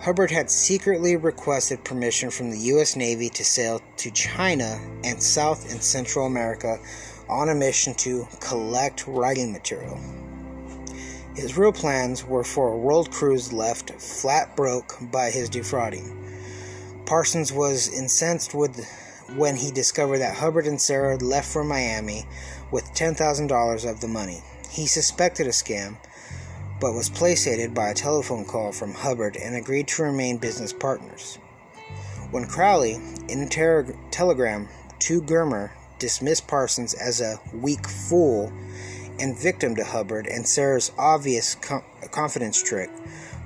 Hubbard had secretly requested permission from the U.S. Navy to sail to China and South and Central America on a mission to collect writing material. His real plans were for a world cruise left flat broke by his defrauding. Parsons was incensed with when he discovered that Hubbard and Sarah left for Miami with $10,000 of the money. He suspected a scam, but was placated by a telephone call from Hubbard and agreed to remain business partners. When Crowley, in a ter- telegram to Germer, dismissed Parsons as a weak fool and victim to Hubbard and Sarah's obvious com- confidence trick,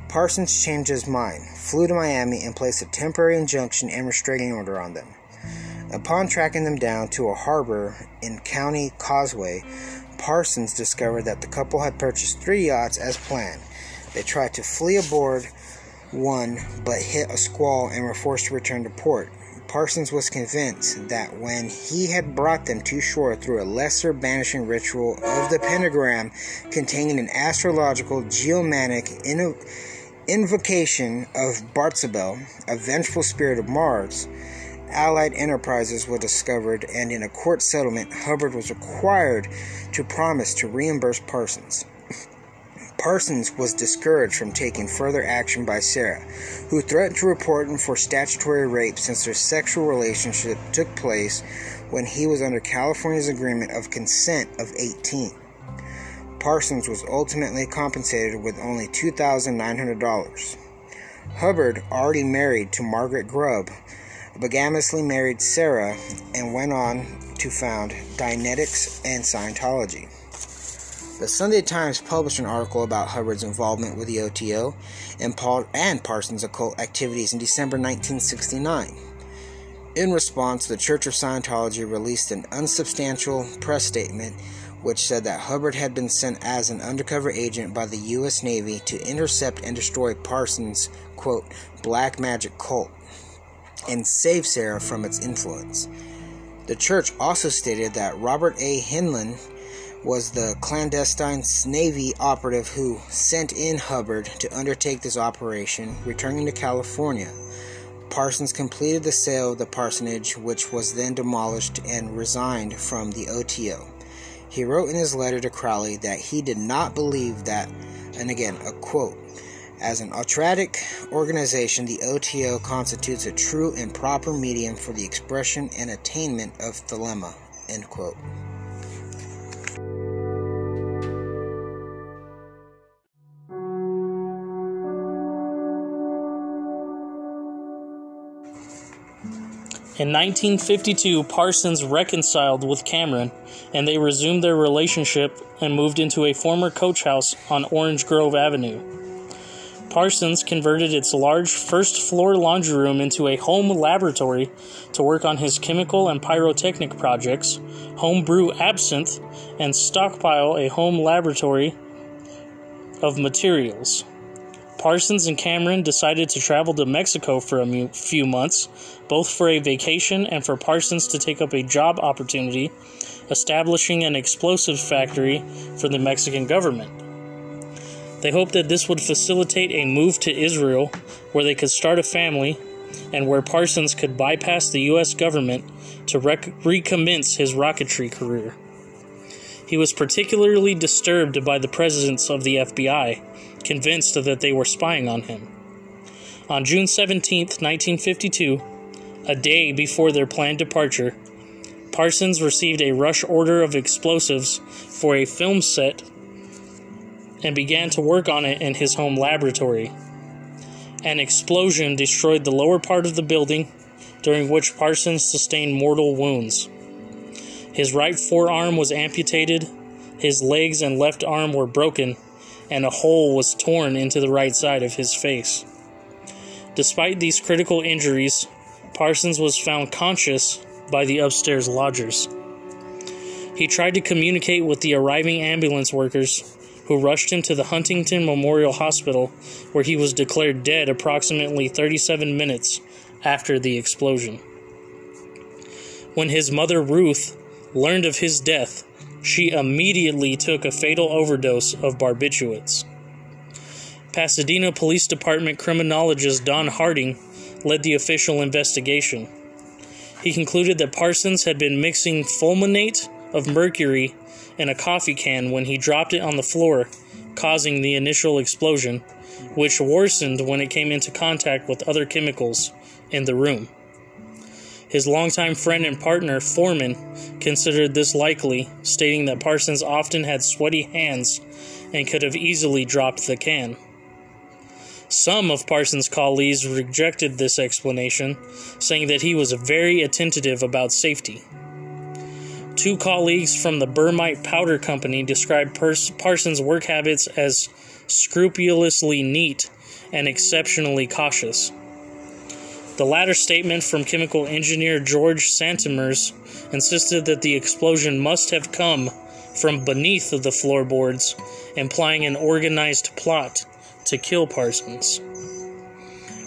Parsons changed his mind, flew to Miami, and placed a temporary injunction and restraining order on them. Upon tracking them down to a harbor in County Causeway, Parsons discovered that the couple had purchased three yachts as planned. They tried to flee aboard one, but hit a squall and were forced to return to port. Parsons was convinced that when he had brought them to shore through a lesser banishing ritual of the pentagram containing an astrological geomantic invocation of Barzabel, a vengeful spirit of Mars, Allied Enterprises were discovered, and in a court settlement, Hubbard was required to promise to reimburse Parsons. Parsons was discouraged from taking further action by Sarah, who threatened to report him for statutory rape since their sexual relationship took place when he was under California's agreement of consent of 18. Parsons was ultimately compensated with only $2,900. Hubbard, already married to Margaret Grubb, bigamously married Sarah and went on to found Dianetics and Scientology. The Sunday Times published an article about Hubbard's involvement with the OTO and, Paul and Parsons' occult activities in December 1969. In response, the Church of Scientology released an unsubstantial press statement which said that Hubbard had been sent as an undercover agent by the U.S. Navy to intercept and destroy Parsons' quote, black magic cult and save Sarah from its influence. The church also stated that Robert A. Heinlein was the clandestine Navy operative who sent in Hubbard to undertake this operation, returning to California. Parsons completed the sale of the parsonage, which was then demolished and resigned from the OTO. He wrote in his letter to Crowley that he did not believe that, and again, a quote, as an autocratic organization, the OTO constitutes a true and proper medium for the expression and attainment of thelema. End quote. In 1952, Parsons reconciled with Cameron, and they resumed their relationship and moved into a former coach house on Orange Grove Avenue. Parsons converted its large first floor laundry room into a home laboratory to work on his chemical and pyrotechnic projects, homebrew absinthe, and stockpile a home laboratory of materials. Parsons and Cameron decided to travel to Mexico for a few months, both for a vacation and for Parsons to take up a job opportunity establishing an explosive factory for the Mexican government. They hoped that this would facilitate a move to Israel where they could start a family and where Parsons could bypass the U.S. government to rec- recommence his rocketry career. He was particularly disturbed by the presence of the FBI, convinced that they were spying on him. On June 17, 1952, a day before their planned departure, Parsons received a rush order of explosives for a film set and began to work on it in his home laboratory. An explosion destroyed the lower part of the building, during which Parsons sustained mortal wounds. His right forearm was amputated, his legs and left arm were broken, and a hole was torn into the right side of his face. Despite these critical injuries, Parsons was found conscious by the upstairs lodgers. He tried to communicate with the arriving ambulance workers, who rushed him to the Huntington Memorial Hospital, where he was declared dead approximately 37 minutes after the explosion. When his mother, Ruth, learned of his death, she immediately took a fatal overdose of barbiturates. Pasadena Police Department criminologist Don Harding led the official investigation. He concluded that Parsons had been mixing fulminate of mercury in a coffee can when he dropped it on the floor, causing the initial explosion, which worsened when it came into contact with other chemicals in the room. His longtime friend and partner, Forman, considered this likely, stating that Parsons often had sweaty hands and could have easily dropped the can. Some of Parsons' colleagues rejected this explanation, saying that he was very attentive about safety. Two colleagues from the Bermite Powder Company described Parsons' work habits as scrupulously neat and exceptionally cautious. The latter statement from chemical engineer George Santmyers insisted that the explosion must have come from beneath the floorboards, implying an organized plot to kill Parsons.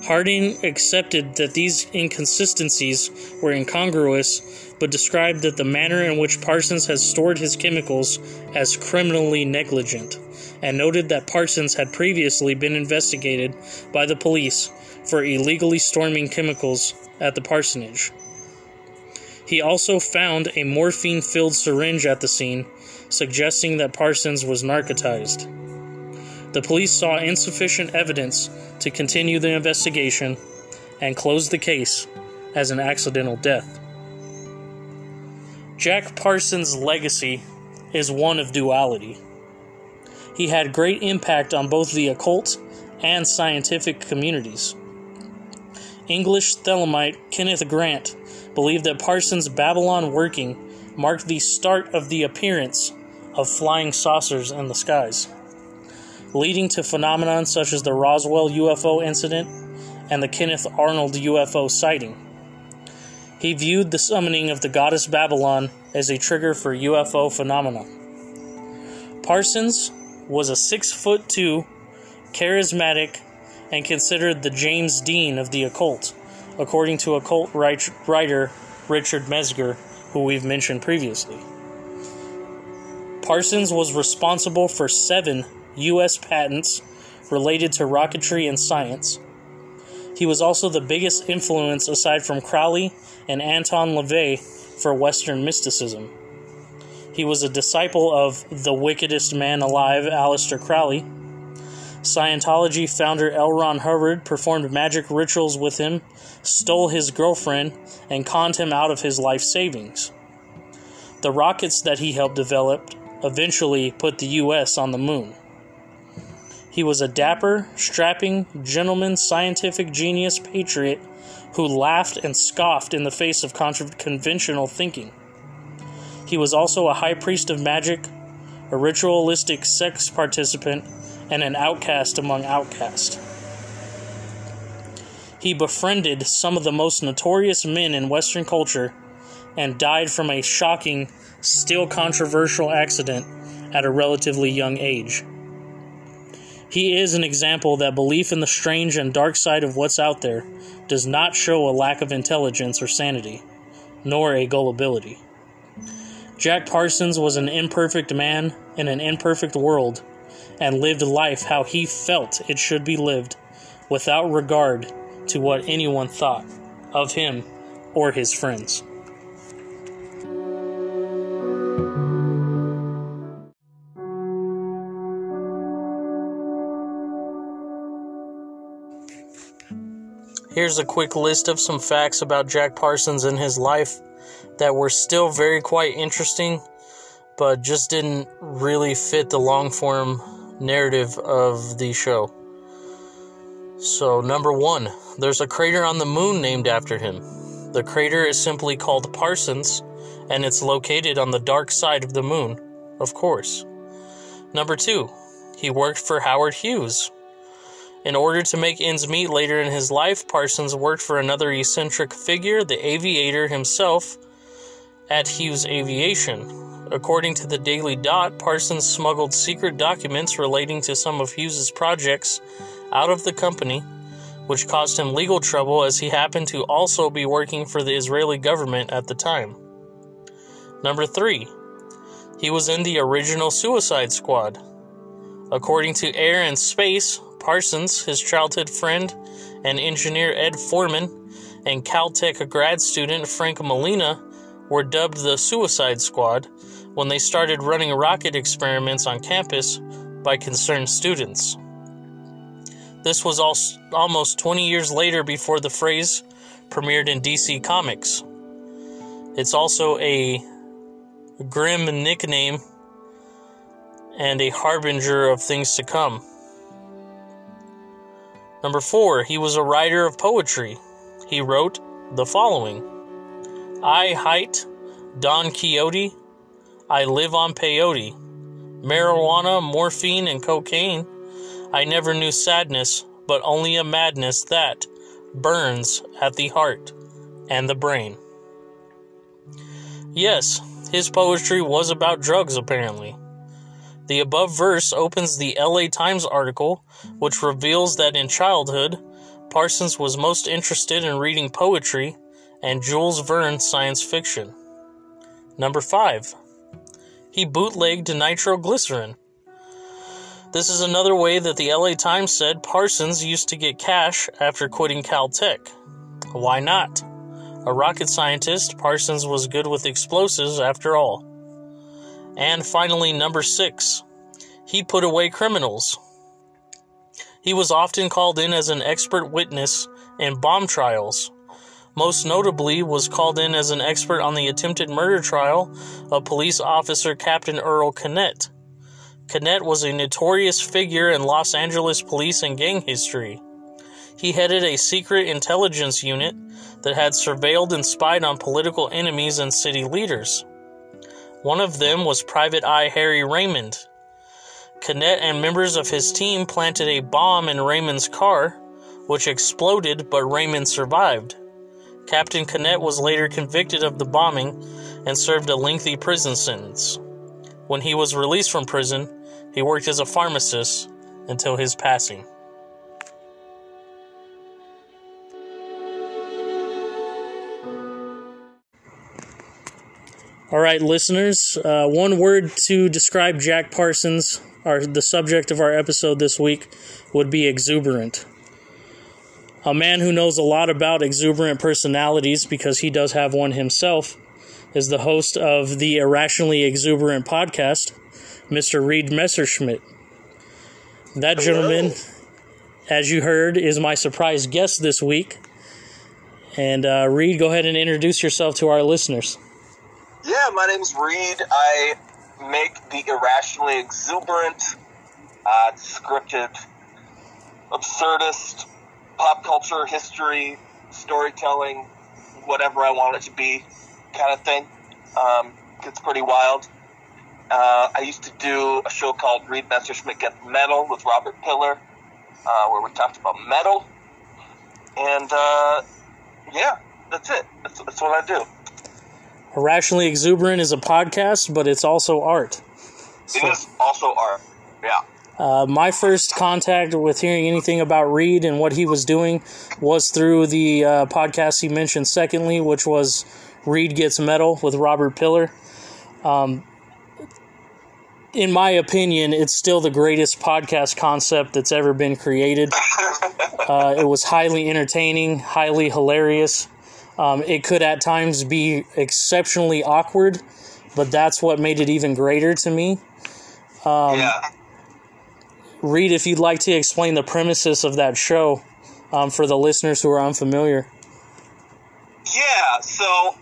Harding accepted that these inconsistencies were incongruous, but described that the manner in which Parsons had stored his chemicals as criminally negligent, and noted that Parsons had previously been investigated by the police for illegally storming chemicals at the parsonage. He also found a morphine filled syringe at the scene, suggesting that Parsons was narcotized. The police saw insufficient evidence to continue the investigation and closed the case as an accidental death. Jack Parsons' legacy is one of duality. He had great impact on both the occult and scientific communities. English Thelemite Kenneth Grant believed that Parsons' Babalon working marked the start of the appearance of flying saucers in the skies, leading to phenomena such as the Roswell UFO incident and the Kenneth Arnold UFO sighting. He viewed the summoning of the goddess Babalon as a trigger for UFO phenomena. Parsons was a six foot two, charismatic, and considered the James Dean of the occult, according to occult writer Richard Metzger, who we've mentioned previously. Parsons was responsible for seven U.S. patents related to rocketry and science. He was also the biggest influence, aside from Crowley and Anton LaVey, for Western mysticism. He was a disciple of the wickedest man alive, Aleister Crowley. Scientology founder L. Ron Hubbard performed magic rituals with him, stole his girlfriend, and conned him out of his life savings. The rockets that he helped develop eventually put the U.S. on the moon. He was a dapper, strapping, gentleman, scientific genius patriot who laughed and scoffed in the face of conventional thinking. He was also a high priest of magic, a ritualistic sex participant, and an outcast among outcasts. He befriended some of the most notorious men in Western culture and died from a shocking, still controversial accident at a relatively young age. He is an example that belief in the strange and dark side of what's out there does not show a lack of intelligence or sanity, nor a gullibility. Jack Parsons was an imperfect man in an imperfect world and lived life how he felt it should be lived without regard to what anyone thought of him or his friends. Here's a quick list of some facts about Jack Parsons and his life that were still very quite interesting, but just didn't really fit the long form narrative of the show. So, number one, there's a crater on the moon named after him. The crater is simply called Parsons, and it's located on the dark side of the moon, of course. Number two, he worked for Howard Hughes. In order to make ends meet later in his life, Parsons worked for another eccentric figure, the aviator himself, at Hughes Aviation. According to the Daily Dot, Parsons smuggled secret documents relating to some of Hughes's projects out of the company, which caused him legal trouble as he happened to also be working for the Israeli government at the time. Number 3. He was in the original Suicide Squad. According to Air and Space, Parsons, his childhood friend, and engineer Ed Forman, and Caltech grad student Frank Molina were dubbed the Suicide Squad when they started running rocket experiments on campus by concerned students. This was al- almost 20 years later before the phrase premiered in DC Comics. It's also a grim nickname and a harbinger of things to come. Number four, he was a writer of poetry. He wrote the following I height Don Quixote. I live on peyote. Marijuana, morphine, and cocaine. I never knew sadness, but only a madness that burns at the heart and the brain. Yes, his poetry was about drugs, apparently. The above verse opens the LA Times article, which reveals that in childhood, Parsons was most interested in reading poetry and Jules Verne science fiction. Number 5. He bootlegged nitroglycerin. This is another way that the LA Times said Parsons used to get cash after quitting Caltech. Why not? A rocket scientist, Parsons was good with explosives after all. And finally, number six, he put away criminals. He was often called in as an expert witness in bomb trials. Most notably, was called in as an expert on the attempted murder trial of police officer Captain Earl Kynette. Kynette was a notorious figure in Los Angeles police and gang history. He headed a secret intelligence unit that had surveilled and spied on political enemies and city leaders. One of them was Private Eye Harry Raymond. Kynette and members of his team planted a bomb in Raymond's car, which exploded, but Raymond survived. Captain Kynette was later convicted of the bombing and served a lengthy prison sentence. When he was released from prison, he worked as a pharmacist until his passing. All right, listeners, uh, one word to describe Jack Parsons, our, the subject of our episode this week, would be exuberant. A man who knows a lot about exuberant personalities because he does have one himself is the host of the Irrationally Exuberant podcast, Mr. Reid Messerschmidt. That gentleman, as you heard, is my surprise guest this week. And uh, Reid, go ahead and introduce yourself to our listeners. Yeah, my name's Reid. I make the irrationally exuberant, uh, scripted, absurdist, pop culture, history, storytelling, whatever I want it to be, kind of thing. Um, it's pretty wild. Uh, I used to do a show called Reid Messerschmidt Get Metal with Robert Pillar, uh, where we talked about metal. And uh, yeah, that's it. That's, that's what I do. Irrationally Exuberant is a podcast, but it's also art. It is also art. Yeah. Uh, my first contact with hearing anything about Reid and what he was doing was through the uh, podcast he mentioned secondly, which was Reid Gets Metal with Robert Pillar. Um, in my opinion, it's still the greatest podcast concept that's ever been created. Uh, it was highly entertaining, highly hilarious. Um, it could at times be exceptionally awkward, but that's what made it even greater to me. Um, yeah. Reid, if you'd like to explain the premises of that show um, for the listeners who are unfamiliar. Yeah, so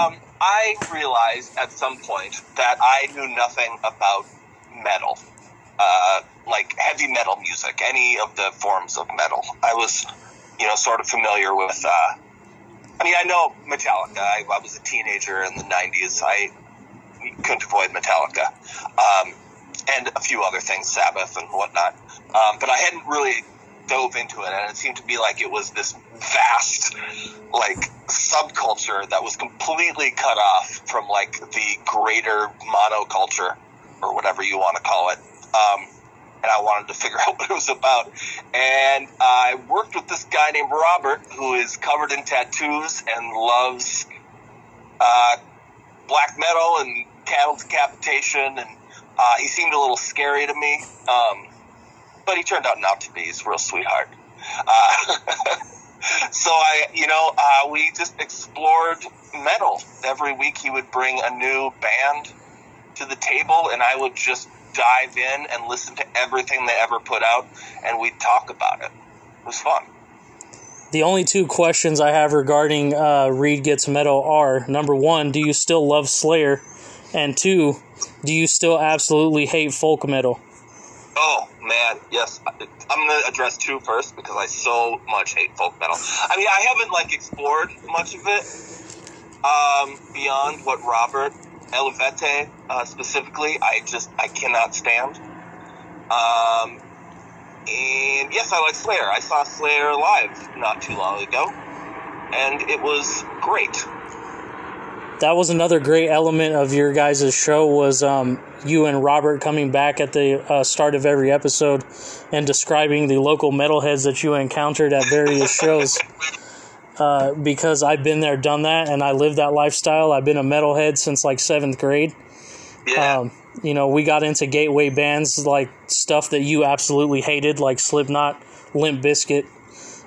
um, I realized at some point that I knew nothing about metal, uh, like heavy metal music, any of the forms of metal. I was, you know, sort of familiar with. Uh, I mean, I know Metallica. I, I was a teenager in the '90s. I couldn't avoid Metallica, um, and a few other things, Sabbath and whatnot. Um, but I hadn't really dove into it, and it seemed to be like it was this vast, like subculture that was completely cut off from like the greater monoculture or whatever you want to call it. Um, and I wanted to figure out what it was about. And I worked with this guy named Robert, who is covered in tattoos and loves uh, black metal and cattle decapitation. And uh, he seemed a little scary to me, um, but he turned out not to be. He's a real sweetheart. Uh, so I, you know, uh, we just explored metal. Every week he would bring a new band to the table, and I would just dive in and listen to everything they ever put out, and we'd talk about it. It was fun. The only two questions I have regarding uh, Reid Gets Metal are number one, do you still love Slayer? And two, do you still absolutely hate folk metal? Oh man, yes. I'm gonna address two first because I so much hate folk metal. I mean, I haven't like explored much of it um, beyond what Robert Elevete uh, specifically. I just I cannot stand. Um, and yes, I like Slayer. I saw Slayer live not too long ago, and it was great. That was another great element of your guys' show was um, you and Robert coming back at the uh, start of every episode and describing the local metalheads that you encountered at various shows. Uh, because I've been there, done that, and I live that lifestyle. I've been a metalhead since like seventh grade. Yeah. Um, you know, we got into gateway bands like stuff that you absolutely hated, like Slipknot, Limp Bizkit,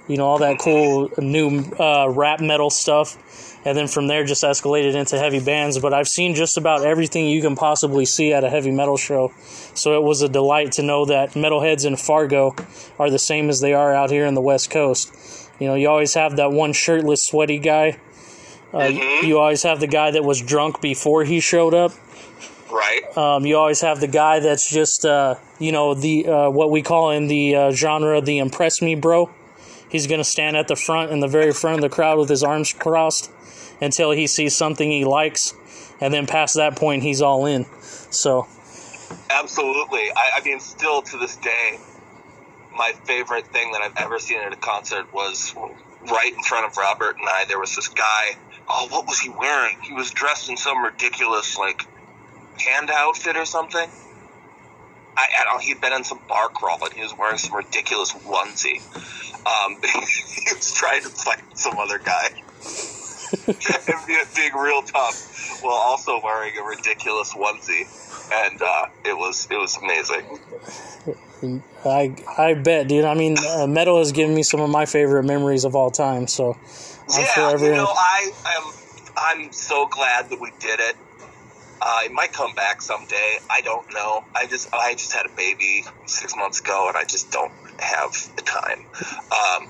you know, all that cool new uh, rap metal stuff. And then from there, just escalated into heavy bands. But I've seen just about everything you can possibly see at a heavy metal show. So it was a delight to know that metalheads in Fargo are the same as they are out here in the West Coast. You know, you always have that one shirtless, sweaty guy. Uh, You always have the guy that was drunk before he showed up. right. Um, you always have the guy that's just, uh, you know, the uh, what we call in the uh, genre the impress me bro. He's gonna stand at the front in the very front of the crowd with his arms crossed until he sees something he likes, and then past that point he's all in. So Absolutely. I, I mean, still to this day, my favorite thing that I've ever seen at a concert was right in front of Robert and I. There was this guy. Oh, what was he wearing? He was dressed in some ridiculous like hand outfit or something. I, I don't. He'd been in some bar crawl and he was wearing some ridiculous onesie. Um, he was trying to fight some other guy. being real tough while also wearing a ridiculous onesie, and uh, it was it was amazing. I I bet, dude. I mean, uh, metal has given me some of my favorite memories of all time. So I'm yeah, forever you in- know, I am I'm so glad that we did it. Uh, it might come back someday. I don't know. I just I just had a baby six months ago, and I just don't have the time. Um,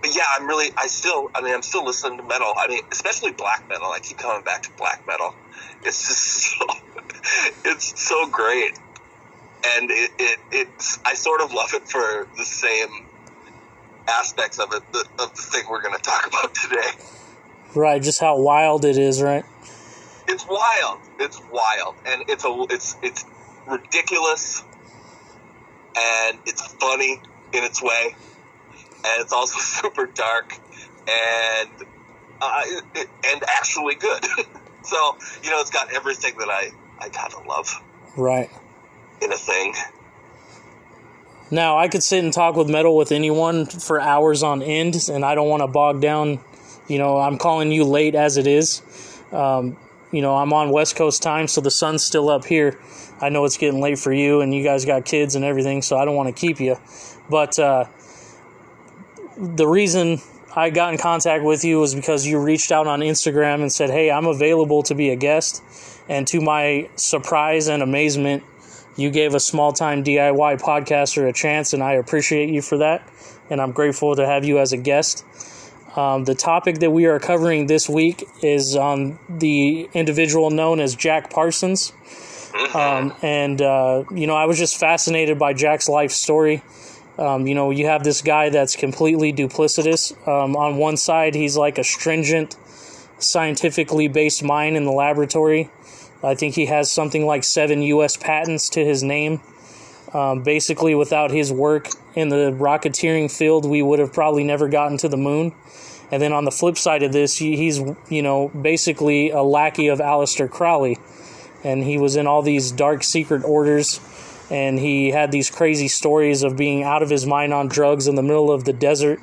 but yeah, I'm really I still I mean I'm still listening to metal. I mean especially black metal. I keep coming back to black metal. It's just so it's so great, and it, it it's I sort of love it for the same aspects of it the, of the thing we're going to talk about today. Right, just how wild it is, right? It's wild. It's wild, and it's a it's it's ridiculous, and it's funny in its way, and it's also super dark, and uh, it, and actually good. so you know, it's got everything that I I kind of love Right. in a thing. Now, I could sit and talk with metal with anyone for hours on end, and I don't want to bog down. You know, I'm calling you late as it is. Um, you know, I'm on West Coast time, so the sun's still up here. I know it's getting late for you, and you guys got kids and everything, so I don't want to keep you. But uh, the reason I got in contact with you was because you reached out on Instagram and said, Hey, I'm available to be a guest. And to my surprise and amazement, you gave a small time DIY podcaster a chance, and I appreciate you for that. And I'm grateful to have you as a guest. Um, the topic that we are covering this week is on the individual known as Jack Parsons. Um, and, uh, you know, I was just fascinated by Jack's life story. Um, you know, you have this guy that's completely duplicitous. Um, on one side, he's like a stringent, scientifically based mind in the laboratory. I think he has something like seven U.S. patents to his name. Um, basically, without his work in the rocketeering field, we would have probably never gotten to the moon. And then on the flip side of this, he's, you know, basically a lackey of Aleister Crowley. And he was in all these dark secret orders. And he had these crazy stories of being out of his mind on drugs in the middle of the desert,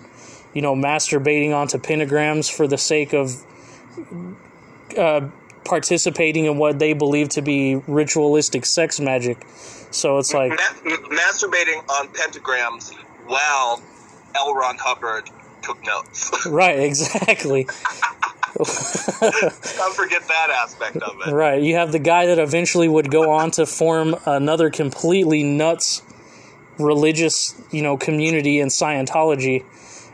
you know, masturbating onto pentagrams for the sake of uh, participating in what they believe to be ritualistic sex magic. So it's like, Ma- masturbating on pentagrams while L. Ron Hubbard took notes. right, exactly. Don't forget that aspect of it. Right. You have the guy that eventually would go on to form another completely nuts religious, you know, community in Scientology.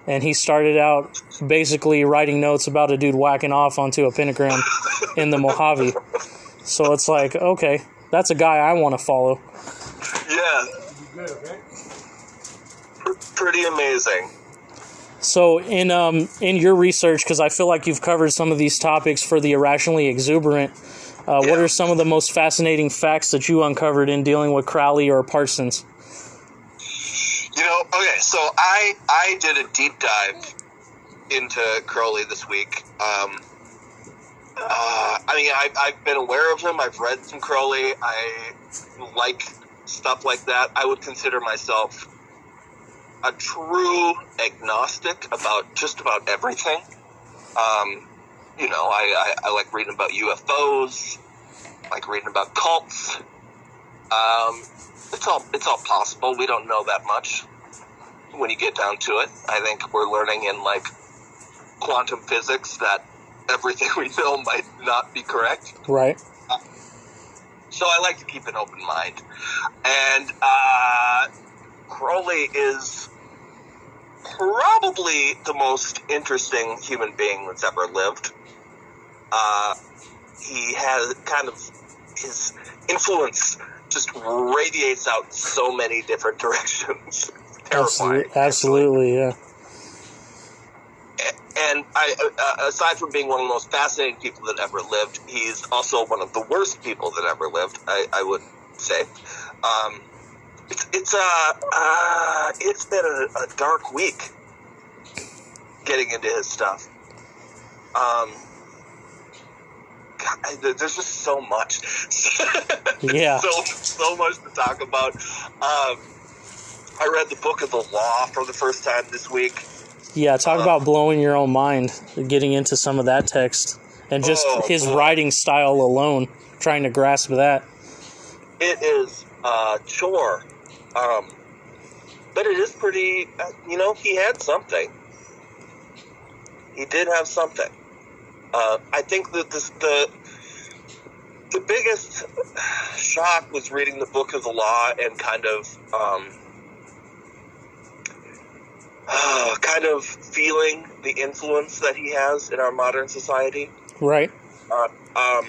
And he started out basically writing notes about a dude whacking off onto a pentagram in the Mojave. So it's like, okay, that's a guy I want to follow. Yeah. Pr- pretty amazing. So in um in your research, because I feel like you've covered some of these topics for the irrationally exuberant, uh, what are some of the most fascinating facts that you uncovered in dealing with Crowley or Parsons? You know, okay, so I I did a deep dive into Crowley this week. Um, uh, I mean, I, I've been aware of him. I've read some Crowley. I like stuff like that. I would consider myself a true agnostic about just about everything. Um, you know, I, I, I like reading about UFOs. Like reading about cults. Um, it's all it's all possible. We don't know that much when you get down to it. I think we're learning in like quantum physics that everything we know might not be correct. Right. So I like to keep an open mind. And uh, Crowley is probably the most interesting human being that's ever lived. Uh, he has kind of his influence just radiates out so many different directions. Terrifying. Absolutely, absolutely, yeah. And I, uh, aside from being one of the most fascinating people that ever lived, he's also one of the worst people that ever lived. I, I would say. Um, it's it's uh, uh it's been a, a dark week getting into his stuff. Um, I- there's just so much. Yeah. so so much to talk about. Um, I read the book of the law for the first time this week. Yeah, talk about blowing your own mind, getting into some of that text, and just Oh, his boy. writing style alone, trying to grasp that. it is a chore. Um, but it is pretty, uh, you know, he had something. He did have something. Uh, I think that this, the the biggest shock was reading the Book of the Law and kind of um, uh, kind of feeling the influence that he has in our modern society. Right. Uh, um,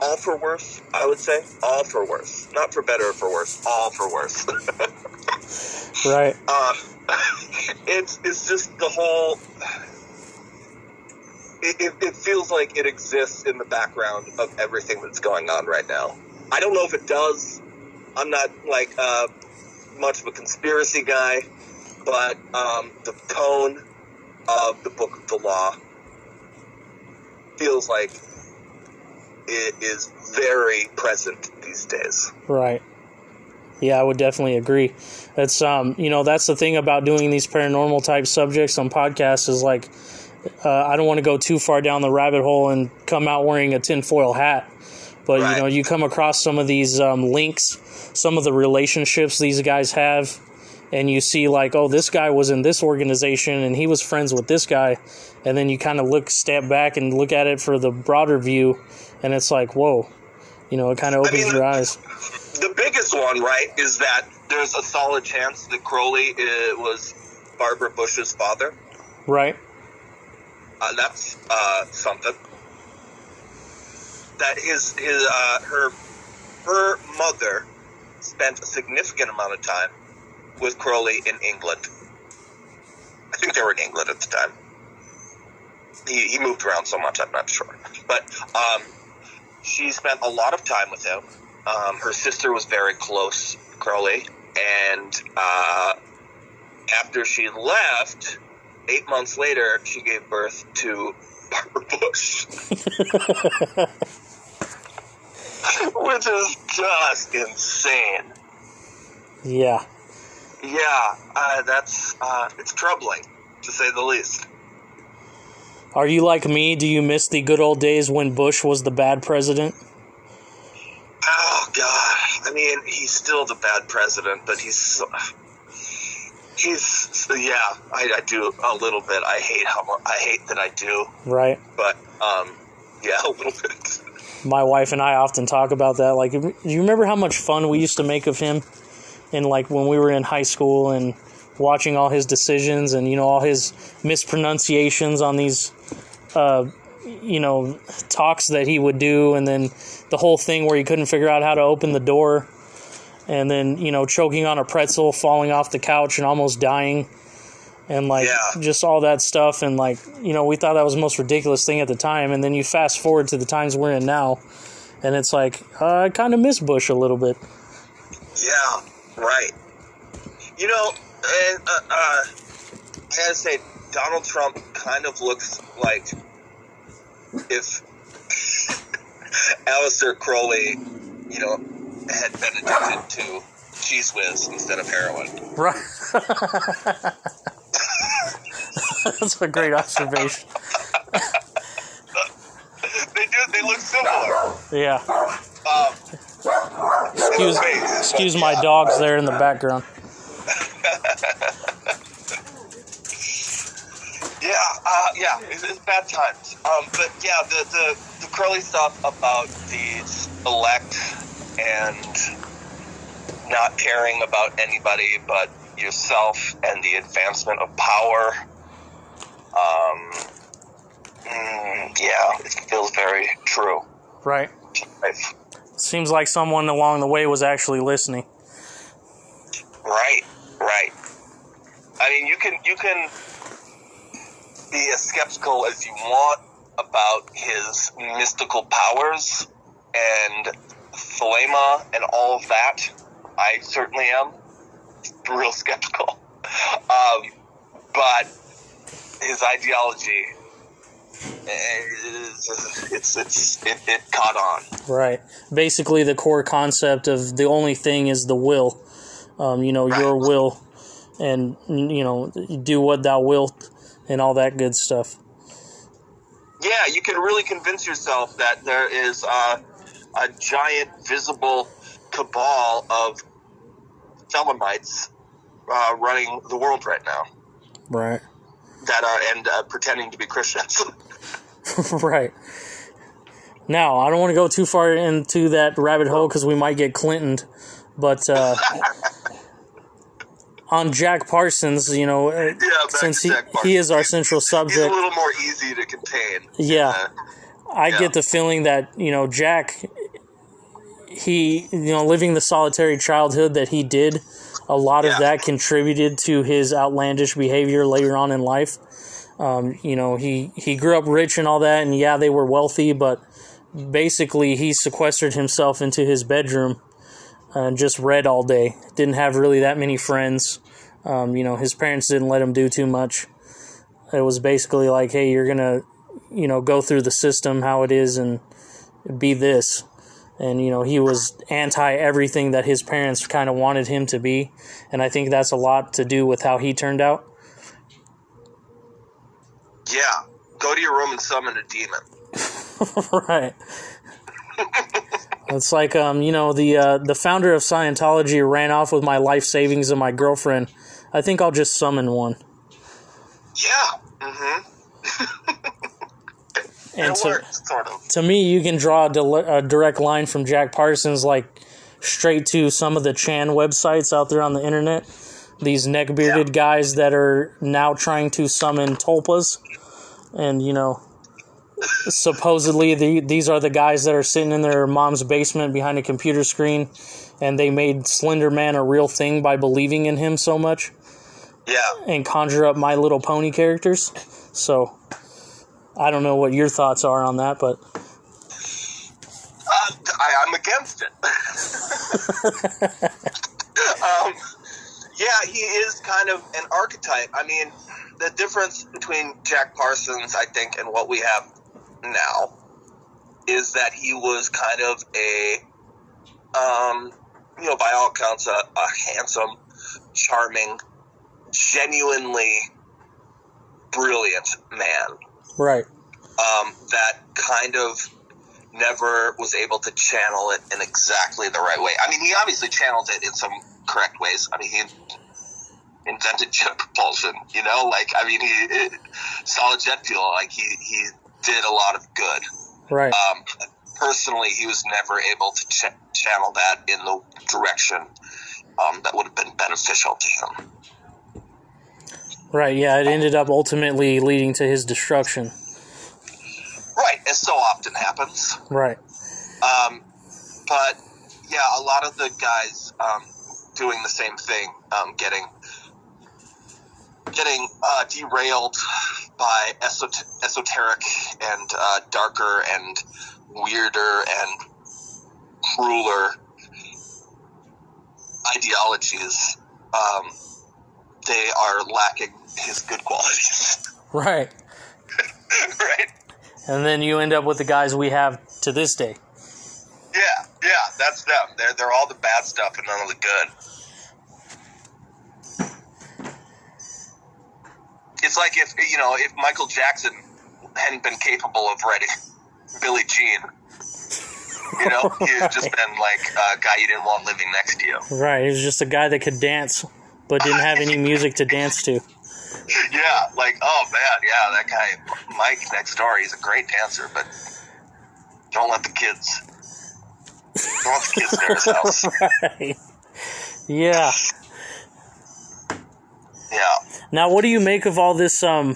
all for worse, I would say. All for worse. Not for better or for worse. All for worse. Right. uh, it's it's just the whole. It, it, feels like it exists in the background of everything that's going on right now. I don't know if it does. I'm not like uh, much of a conspiracy guy, but um, the tone of the Book of the Law feels like it is very present these days. Right. Yeah, I would definitely agree. It's um, you know, that's the thing about doing these paranormal type subjects on podcasts is like, uh, I don't want to go too far down the rabbit hole and come out wearing a tinfoil hat. But Right. you know, you come across some of these um, links, some of the relationships these guys have, and you see like, oh, this guy was in this organization and he was friends with this guy, and then you kind of look, step back and look at it for the broader view, and it's like, whoa, you know, it kind of I opens mean, your eyes. the biggest one, right, is that there's a solid chance that Crowley uh, was Barbara Bush's father. Right. Uh, that's uh, something. That his his uh, her her mother spent a significant amount of time with Crowley in England. I think they were in England at the time. He, he moved around so much, I'm not sure. But um, she spent a lot of time with him. Um, her sister was very close, Crowley, and uh, after she left, eight months later, she gave birth to Barbara Bush, which is just insane. Yeah. Yeah, uh, that's uh, it's troubling to say the least. Are you like me? Do you miss the good old days when Bush was the bad president? Oh God! I mean, he's still the bad president, but he's so, he's yeah. I, I do a little bit. I hate how I hate that I do, Right. but um, yeah, a little bit. My wife and I often talk about that. Like, do you remember how much fun we used to make of him? And like when we were in high school and watching all his decisions and you know all his mispronunciations on these, uh, you know, talks that he would do, and then the whole thing where he couldn't figure out how to open the door, and then you know choking on a pretzel, falling off the couch, and almost dying. and like Yeah. just all that stuff and like you know we thought that was the most ridiculous thing at the time and then you fast forward to the times we're in now and it's like uh, i kind of miss bush a little bit Yeah, right. You know, and uh, uh, I gotta say, Donald Trump kind of looks like if Aleister Crowley, you know, had been addicted to Cheez Whiz instead of heroin. right that's a great observation They do. They look similar. yeah Um, excuse excuse my dogs there in the background Yeah, uh, yeah, it's, it's bad times. Um, but yeah, the, the the Crowley stuff about the elect and not caring about anybody but yourself and the advancement of power. Um, mm, yeah, it feels very true. right Life. seems like someone along the way was actually listening Right, right. I mean, you can you can be as skeptical as you want about his mystical powers and Thelema and all of that. I certainly am real skeptical. Um, but his ideology, eh, is- it's it's it, it caught on. Right. Basically, the core concept of the only thing is the will. Um, you know, your will, and you know, do what thou wilt, and all that good stuff. Yeah, you can really convince yourself that there is uh, a giant visible cabal of Thelemites uh, running the world right now Right. that are and uh, pretending to be Christians. right. Now, I don't want to go too far into that rabbit hole because we might get Clintoned, but uh, on Jack Parsons, you know, Yeah, since he, he is our central subject. He's a little more easy to contain. Yeah. Uh, I yeah. get the feeling that you know Jack, he you know living the solitary childhood that he did, a lot of that contributed to his outlandish behavior later on in life. Um, you know he he grew up rich and all that, and yeah, they were wealthy, but basically he sequestered himself into his bedroom and just read all day. Didn't have really that many friends. Um, you know his parents didn't let him do too much. It was basically like, hey, you're gonna you know go through the system how it is and be this and you know he was anti everything that his parents kind of wanted him to be and i think that's a lot to do with how he turned out yeah. Go to your room and summon a demon. right it's like um you know the uh, the founder of scientology ran off with my life savings and my girlfriend i think i'll just summon one Yeah. Mm-hmm. and it to, works, sort of. to me, you can draw a, dile- a direct line from Jack Parsons, like straight to some of the Chan websites out there on the internet. These neck bearded Yeah. guys that are now trying to summon tulpas, and you know, supposedly the, these are the guys that are sitting in their mom's basement behind a computer screen, and they made Slender Man a real thing by believing in him so much Yeah. and conjure up My Little Pony characters. So. I don't know what your thoughts are on that, but Uh, I, I'm against it. um, yeah, he is kind of an archetype. I mean, the difference between Jack Parsons, I think, and what we have now is that he was kind of a, um, you know, by all accounts, a, a handsome, charming, genuinely brilliant man right. um, that kind of never was able to channel it in exactly the right way. I mean, he obviously channeled it in some correct ways. I mean, he invented jet propulsion, you know, like, I mean, he, it, solid jet fuel, like, he, he did a lot of good. Right. Um, personally, he was never able to ch- channel that in the direction um, that would have been beneficial to him. Right, yeah, it ended up ultimately leading to his destruction. Right, as so often happens. Right. Um, but yeah, a lot of the guys um, doing the same thing, um, getting getting uh, derailed by esot- esoteric and uh, darker and weirder and crueler ideologies. Um, they are lacking his good qualities, Right. right? And then you end up with the guys we have to this day. Yeah, yeah, that's them. They're they're all the bad stuff and none of the good. It's like if you know if Michael Jackson hadn't been capable of writing Billie Jean, you know, he'd just been like a guy you didn't want living next to you. Right, he was just a guy that could dance, but didn't have any music to dance to. Yeah, like oh man, yeah, that guy Mike next door, he's a great dancer, but don't let the kids. Don't let the kids near his house. Right. Yeah. Yeah. Now, what do you make of all this um,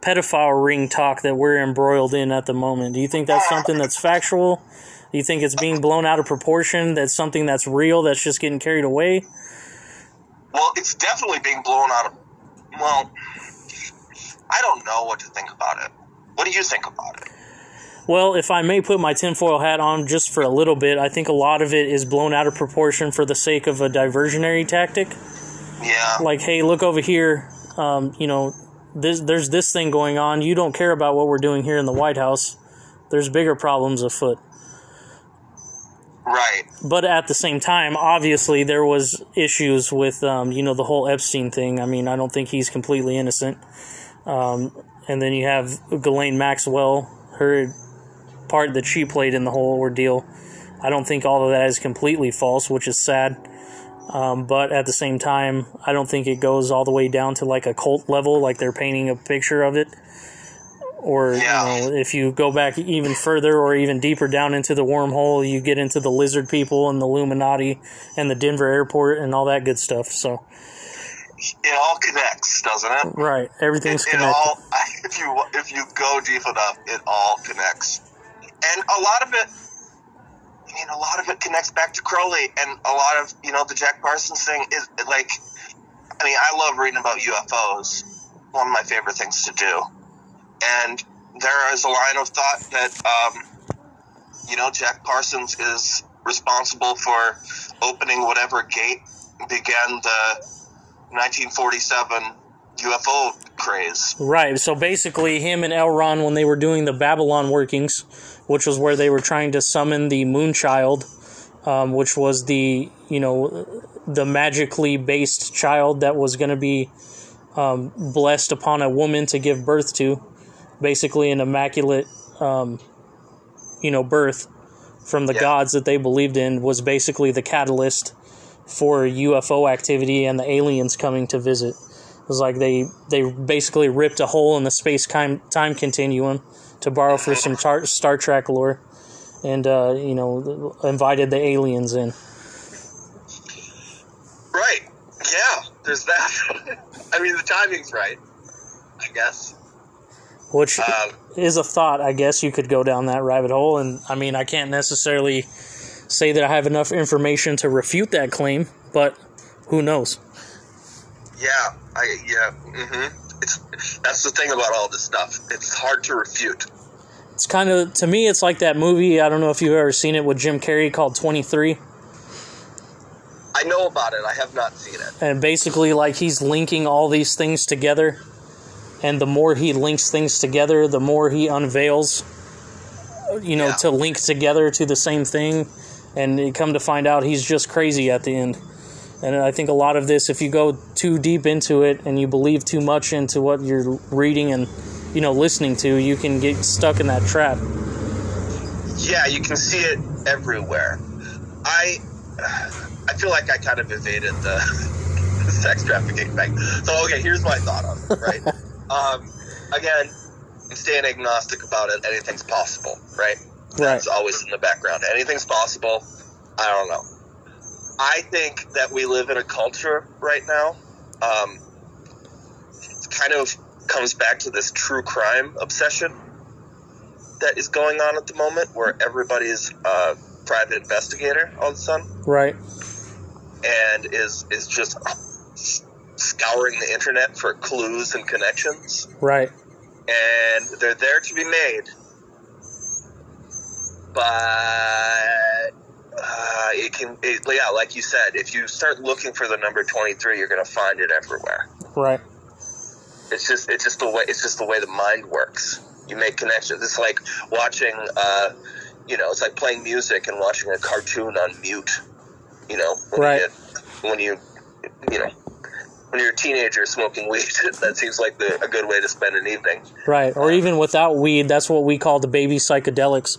pedophile ring talk that we're embroiled in at the moment? Do you think that's something that's factual? Do you think it's being blown out of proportion? That's something that's real that's just getting carried away? Well, it's definitely being blown out of. Well, I don't know what to think about it. What do you think about it? Well, if I may put my tinfoil hat on just for a little bit, I think a lot of it is blown out of proportion for the sake of a diversionary tactic. Yeah. Like, hey, look over here. Um, you know, this, there's this thing going on. You don't care about what we're doing here in the White House. There's bigger problems afoot. Right. but at the same time, obviously there was issues with um, you know the whole Epstein thing. I mean, I don't think he's completely innocent. Um, and then you have Ghislaine Maxwell, her part that she played in the whole ordeal. I don't think all of that is completely false, which is sad. Um, but at the same time, I don't think it goes all the way down to like a cult level, like they're painting a picture of it. Or Yeah. you know, if you go back even further or even deeper down into the wormhole, you get into the lizard people and the Illuminati and the Denver airport and all that good stuff. So, It all connects, doesn't it? right, everything's it, it connected. all if you if you go deep enough, it all connects, and a lot of it. I mean, a lot of it connects back to Crowley, and a lot of you know the Jack Parsons thing is like. I mean, I love reading about UFOs. One of my favorite things to do, and there is a line of thought that um, you know Jack Parsons is responsible for opening whatever gate began the 1947 UFO craze. Right. So basically, him and L. Ron, when they were doing the Babalon workings, which was where they were trying to summon the Moonchild, um, which was the you know the magically based child that was going to be um, blessed upon a woman to give birth to, basically an immaculate, um, you know, birth from the Yeah. gods that they believed in was basically the catalyst for UFO activity and the aliens coming to visit. It was like they they basically ripped a hole in the space time time continuum to borrow for some tar- Star Trek lore, and uh, you know invited the aliens in. Right. Yeah, there's that. I mean, the timing's right, I guess. Which Um, is a thought, I guess you could go down that rabbit hole, and I mean I can't necessarily say that I have enough information to refute that claim, but who knows? yeah, I yeah. mm-hmm. It's that's the thing about all this stuff. It's hard to refute. It's kind of to me, it's like that movie. I don't know if you've ever seen it with Jim Carrey called Twenty Three. I know about it. I have not seen it. and basically like he's linking all these things together and the more he links things together the more he unveils you know Yeah. to link together to the same thing and you come to find out he's just crazy at the end and i think a lot of this if you go too deep into it and you believe too much into what you're reading and you know listening to you can get stuck in that trap Yeah, you can see it everywhere. I I feel like I kind of evaded the, the sex trafficking thing. So okay, here's my thought on it. Right. um, again, I'm staying agnostic about it. Anything's possible, right? That's always in the background. Anything's possible. I don't know. I think that we live in a culture right now. Um, it kind of comes back to this true crime obsession that is going on at the moment, where everybody's a private investigator all of a sudden, right and is is just scouring the internet for clues and connections, right and they're there to be made, but uh, it can, it, yeah, like you said, if you start looking for the number twenty three, you're going to find it everywhere. right It's just it's just the way it's just the way the mind works. You make connections. It's like watching, uh, you know, it's like playing music and watching a cartoon on mute. You know, when Right. You when you, you know, when you're a teenager smoking weed, that seems like the, a good way to spend an evening. right or even without weed that's what we call the baby psychedelics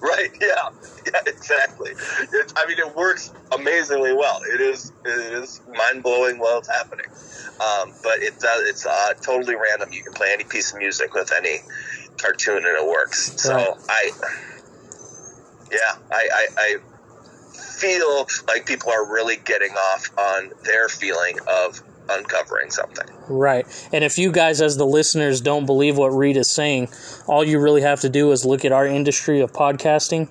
Right? Yeah. Yeah. Exactly. It, I mean, it works amazingly well. It is it is mind blowing while it's happening. Um, but it does. It's uh, totally random. You can play any piece of music with any cartoon and it works. So Right. I, yeah, I, I, I feel like people are really getting off on their feeling of uncovering something. Right. And if you guys, as the listeners, don't believe what Reid is saying, all you really have to do is look at our industry of podcasting.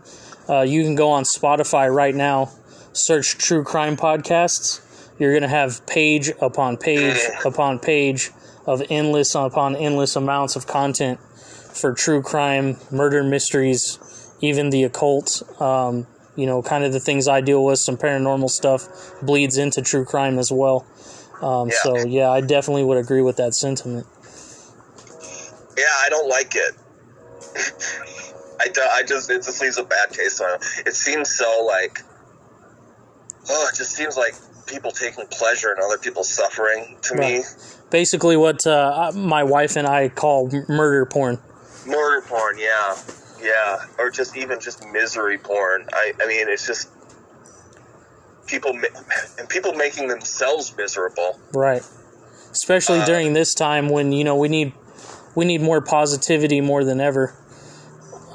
Uh, you can go on Spotify right now, search True Crime Podcasts. You're going to have page upon page upon page of endless upon endless amounts of content for true crime, murder mysteries, even the occult. Um, you know, kind of the things I deal with, some paranormal stuff bleeds into true crime as well. Um, Yeah. So, yeah, I definitely would agree with that sentiment. Yeah, I don't like it. I, do, I just it just leaves a bad taste on it. It seems so like oh, it just seems like people taking pleasure in other people's suffering to me. Basically, what uh, my wife and I call murder porn. Murder porn, yeah, yeah, or just even just misery porn. I I mean, it's just people and people making themselves miserable. Right. Especially Uh, during this time when, you know, we need we need more positivity more than ever.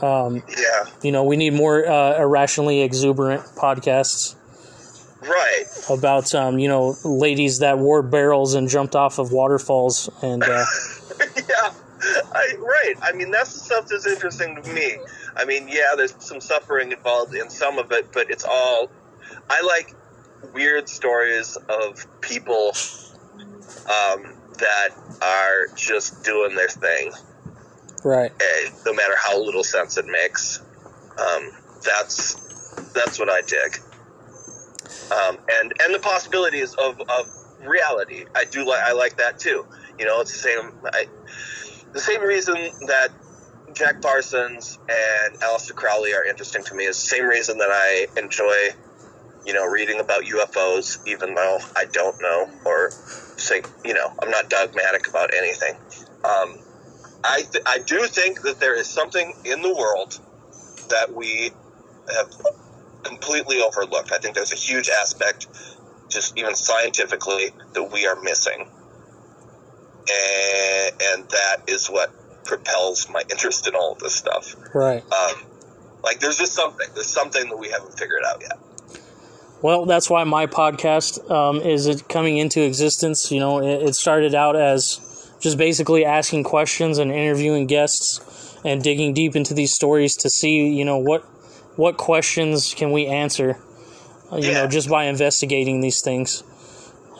Yeah. You know, we need more uh, irrationally exuberant podcasts Right. about um, you know ladies that wore barrels and jumped off of waterfalls and uh, yeah, I, right. I mean, that's the stuff that's interesting to me. I mean, yeah, there's some suffering involved in some of it, but it's all. I like weird stories of people um, that are just doing their thing, right. eh, no matter how little sense it makes. Um, that's that's what I dig. Um, and and the possibilities of, of reality, I do like. I like that too. You know, it's the same. I, the same reason that Jack Parsons and Aleister Crowley are interesting to me is the same reason that I enjoy, you know, reading about UFOs, even though I don't know or say, you know, I'm not dogmatic about anything. Um, I th- I do think that there is something in the world that we have completely overlooked. I think there's a huge aspect, just even scientifically, that we are missing and, and that is what propels my interest in all of this stuff. Right. Um, like, there's just something. There's something that we haven't figured out yet. Well, that's why my podcast um, is it coming into existence. You know, it, it started out as just basically asking questions and interviewing guests and digging deep into these stories to see, you know, what what questions can we answer, uh, you know, just by investigating these things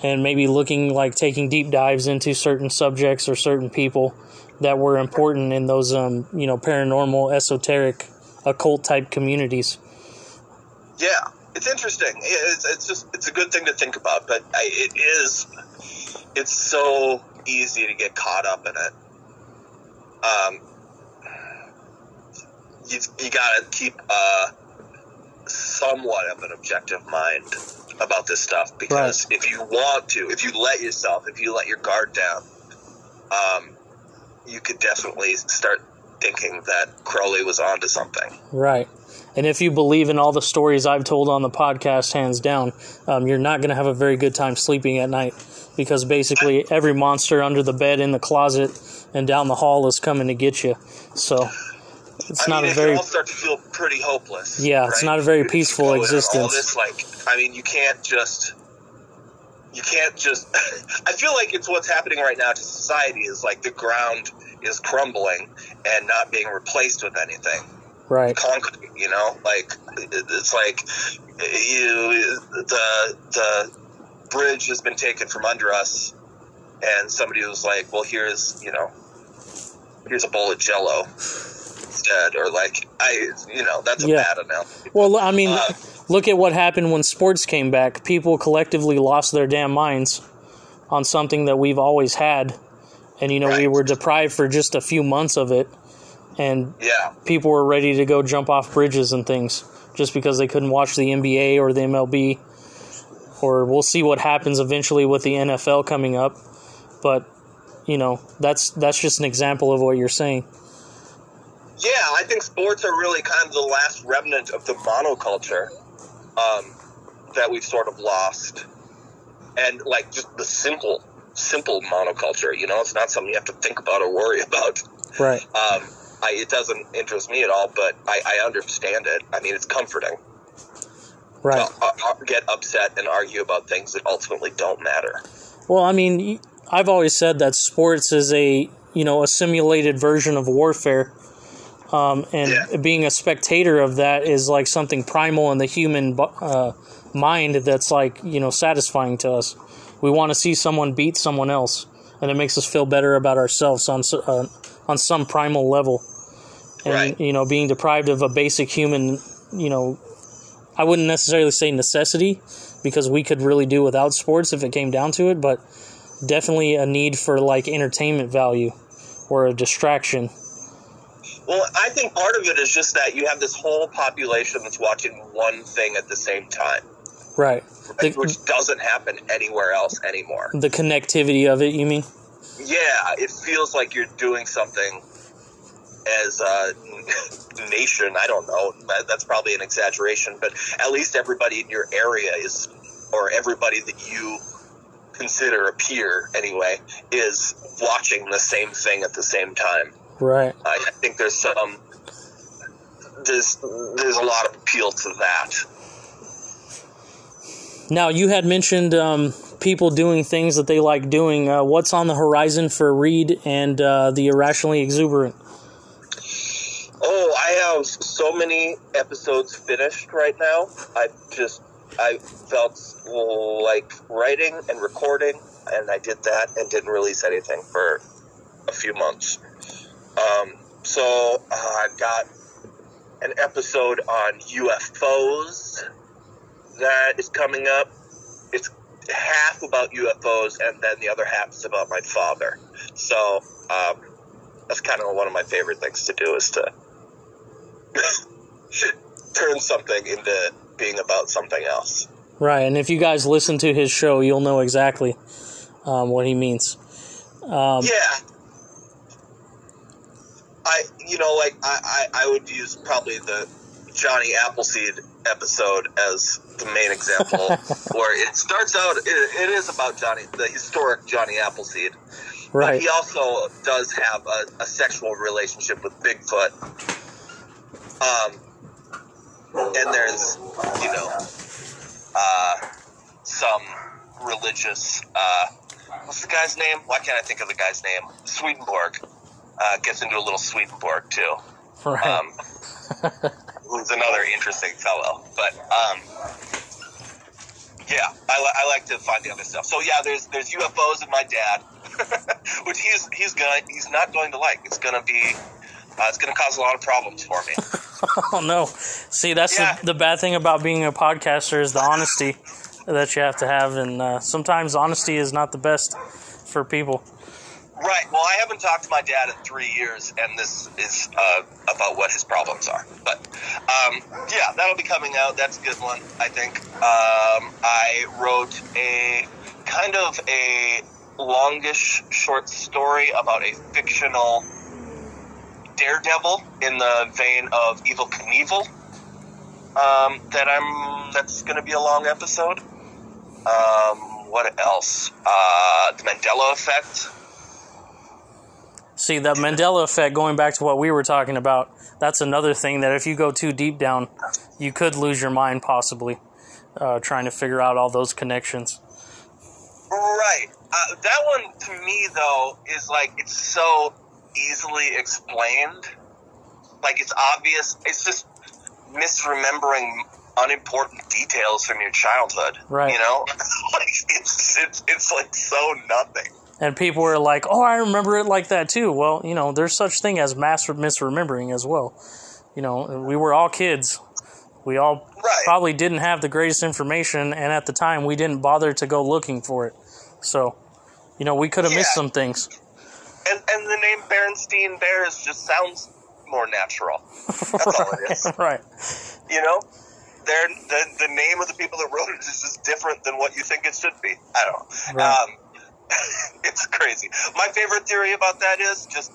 and maybe looking like taking deep dives into certain subjects or certain people that were important in those, um, you know, paranormal, esoteric, occult type communities. Yeah, it's interesting. It's, it's just it's a good thing to think about, but I, it is it's so easy to get caught up in it. Um, you you gotta keep uh, somewhat of an objective mind about this stuff because if you want to, if you let yourself, if you let your guard down, um, you could definitely start thinking that Crowley was onto something. Right. And if you believe in all the stories I've told on the podcast, hands down, um, you're not going to have a very good time sleeping at night because basically every monster under the bed, in the closet, and down the hall is coming to get you. So it's I not mean, a very all start to feel pretty hopeless. Yeah, it's right? not a very peaceful in All this, like, I mean, you can't just, you can't just. I feel like it's what's happening right now to society is like the ground is crumbling and not being replaced with anything right. concrete. You know, like it's like you the the bridge has been taken from under us, and somebody was like, "Well, here's you know, here's a bowl of Jello." Instead, or like I, you know, that's a Yeah. bad analogy. Well, I mean, Uh, look at what happened when sports came back. People collectively lost their damn minds on something that we've always had. And, you know, we were deprived for just a few months of it. And yeah, people were ready to go jump off bridges and things just because they couldn't watch the NBA or the MLB. Or we'll see what happens eventually with the NFL coming up. But, you know, that's that's just an example of what you're saying. yeah. I think sports are really kind of the last remnant of the monoculture um, that we've sort of lost, and like just the simple, simple monoculture. You know, it's not something you have to think about or worry about. Right. Um, I, it doesn't interest me at all, but I, I understand it. I mean, it's comforting Right. uh, uh, get upset and argue about things that ultimately don't matter. Well, I mean, I've always said that sports is a you know a simulated version of warfare, um, and Yeah. being a spectator of that is like something primal in the human uh, mind that's like you know satisfying to us. We want to see someone beat someone else, and it makes us feel better about ourselves on uh, on some primal level. And Right. you know, being deprived of a basic human, you know, I wouldn't necessarily say necessity because we could really do without sports if it came down to it, but definitely a need for like entertainment value or a distraction. Well, I think part of it is just that you have this whole population that's watching one thing at the same time, Right. The, which doesn't happen anywhere else anymore. the connectivity of it, you mean? Yeah, it feels like you're doing something as a nation. I don't know. That's probably an exaggeration, but at least everybody in your area is, or everybody that you consider a peer anyway is watching the same thing at the same time. Right. I, I think there's some there's there's a lot of appeal to that. Now, you had mentioned um, people doing things that they like doing. Uh, what's on the horizon for Reid and uh, the Irrationally Exuberant? Oh, I have so many episodes finished right now. I just I felt like writing and recording, and I did that and didn't release anything for a few months. Um, so uh, I've got an episode on UFOs that is coming up. It's half about UFOs, and then the other half is about my father. So um, that's kind of one of my favorite things to do is to turn something into being about something else. Right, and if you guys listen to his show, you'll know exactly um, what he means. Um, Yeah. I, you know, like I, I, I would use probably the Johnny Appleseed episode as the main example, where it starts out. It, it is about Johnny, the historic Johnny Appleseed. But right. he also does have a, a sexual relationship with Bigfoot. Um, and there's, you know, uh, some religious. Uh, what's the guy's name? Why can't I think of the guy's name? Swedenborg uh, gets into a little Swedenborg too. Right. Um, who's another interesting fellow. But um, yeah, I, li- I like to find the other stuff. So yeah, there's there's UFOs and my dad, which he's he's gonna he's not going to like. It's gonna be uh, it's gonna cause a lot of problems for me. oh no! See, that's Yeah. the, the bad thing about being a podcaster is the honesty that you have to have, and uh, sometimes honesty is not the best for people. Right. Well, I haven't talked to my dad in three years, and this is uh, about what his problems are. But um, yeah, that'll be coming out. That's a good one, I think. Um, I wrote a kind of a longish short story about a fictional daredevil in the vein of Evel Knievel. Um, that I'm. That's going to be a long episode. Um, what else? Uh, the Mandela Effect. See, the Mandela effect, going back to what we were talking about, that's another thing that if you go too deep down, you could lose your mind possibly uh, trying to figure out all those connections. Right. Uh, that one to me though is like it's so easily explained. Like it's obvious. It's just misremembering unimportant details from your childhood. Right. You know, like it's it's it's like so nothing. And people were like, "Oh, I remember it like that too." Well, you know, there's such thing as mass misremembering as well. You know, we were all kids. We all Right. probably didn't have the greatest information, and at the time, we didn't bother to go looking for it. So, you know, we could have missed some things. And and the name Berenstein Bears just sounds more natural. That's all it is. right. You know. They're, the the name of the people that wrote it is just different than what you think it should be. I don't know. Right. Um, it's crazy. My favorite theory about that is just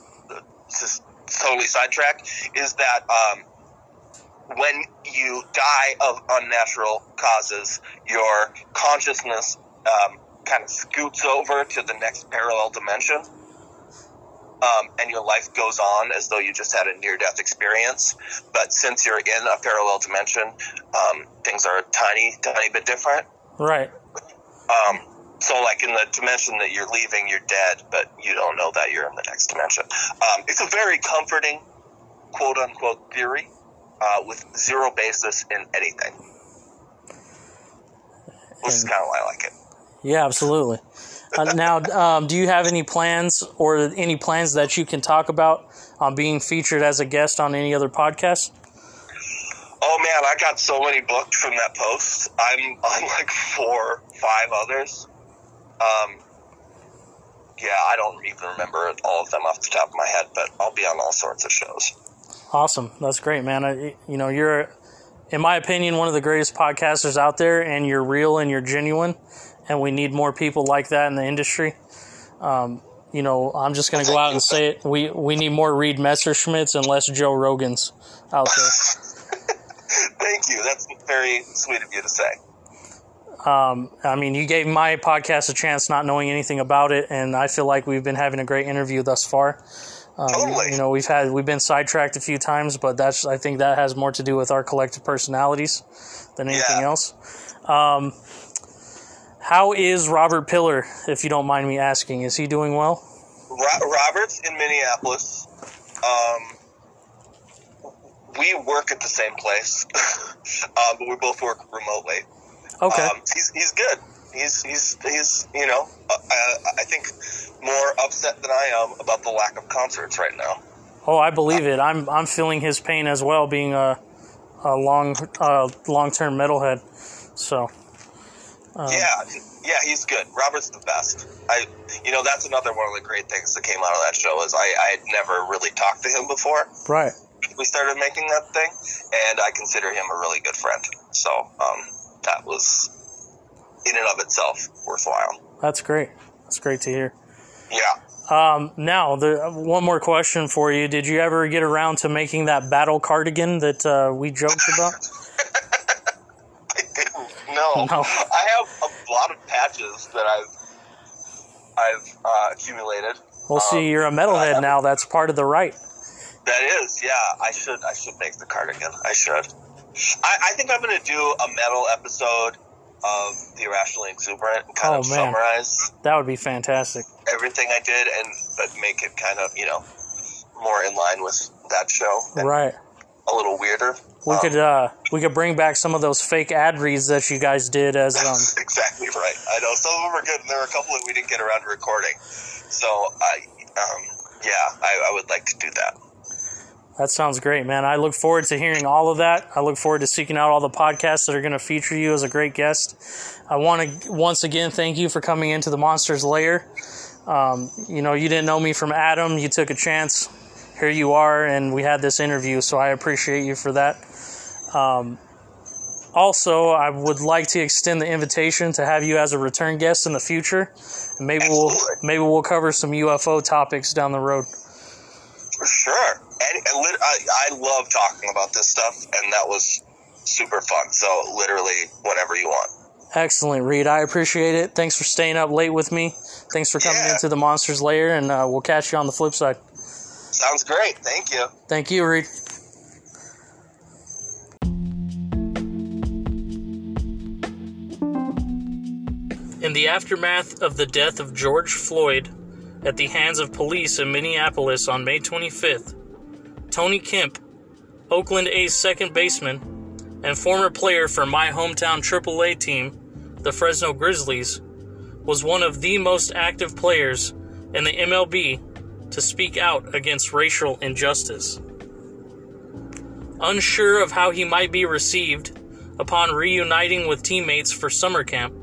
just totally sidetrack is that um, when you die of unnatural causes, your consciousness um, kind of scoots over to the next parallel dimension. Um, and your life goes on as though you just had a near death experience. But since you're in a parallel dimension, um, things are a tiny, tiny bit different. Right. Um, so, like in the dimension that you're leaving, you're dead, but you don't know that you're in the next dimension. Um, it's a very comforting, quote unquote, theory uh, with zero basis in anything. Which is kind of why I like it. Yeah, absolutely. Uh, now, um, do you have any plans or any plans that you can talk about on being featured as a guest on any other podcast? Oh man, I got so many booked from that post. I'm on like four, five others. Um, yeah, I don't even remember all of them off the top of my head, but I'll be on all sorts of shows. Awesome. That's great, man. I, you know, you're, in my opinion, one of the greatest podcasters out there, and you're real and you're genuine, and we need more people like that in the industry. Um, you know, I'm just going to go out and say it. We we need more Reid Messerschmidts and less Joe Rogans out there. Thank you. That's very sweet of you to say. Um, I mean, you gave my podcast a chance not knowing anything about it, and I feel like we've been having a great interview thus far. Um, Totally. You know, we've had we've been sidetracked a few times, but that's I think that has more to do with our collective personalities than anything Yeah. else. Um, how is Robert Pillar, if you don't mind me asking? Is he doing well? Ro- Robert's in Minneapolis. Um, we work at the same place, um, but we both work remotely. Okay. Um, he's he's good. He's he's he's you know uh, I, I think more upset than I am about the lack of concerts right now. Oh, I believe it. I'm I'm feeling his pain as well, being a a long uh, long term metalhead. So yeah, yeah, he's good. Robert's the best. I you know that's another one of the great things that came out of that show is I I had never really talked to him before. right. we started making that thing, and I consider him a really good friend. So um, that was, in and of itself, worthwhile. That's great. That's great to hear. Yeah. Um, now, the one more question for you: Did you ever get around to making that battle cardigan that uh, we joked about? I. No. No. I have a lot of patches that I've I've uh, accumulated. Well, see, you're a metalhead now. That's part of the right. That is, yeah. I should I should make the cardigan. I should. I, I think I'm going to do a metal episode of the irrationally exuberant and kind Oh, of man. summarize That would be fantastic. everything I did and but make it kind of you know more in line with that show Right. a little weirder. We Um, could uh, we could bring back some of those fake ad reads that you guys did as um. That's exactly right. I know some of them are good, and there were a couple that we didn't get around to recording. So I, um, yeah, I, I would like to do that. That sounds great, man. I look forward to hearing all of that. I look forward to seeking out all the podcasts that are going to feature you as a great guest. I want to once again thank you for coming into the Monsters Lair. Um, you know, you didn't know me from Adam. You took a chance. Here you are, and we had this interview, so I appreciate you for that. Um, also, I would like to extend the invitation to have you as a return guest in the future. And maybe we'll maybe we'll cover some UFO topics down the road. For sure. And, and lit- I, I love talking about this stuff, and that was super fun. So literally, whenever you want. Excellent, Reid. I appreciate it. Thanks for staying up late with me. Thanks for coming Yeah. into the Monsters Lair, and uh, we'll catch you on the flip side. Sounds great. Thank you. Thank you, Reid. In the aftermath of the death of George Floyd at the hands of police in Minneapolis on May 25th, Tony Kemp, Oakland A's second baseman and former player for my hometown AAA team, the Fresno Grizzlies, was one of the most active players in the MLB to speak out against racial injustice. Unsure of how he might be received upon reuniting with teammates for summer camp,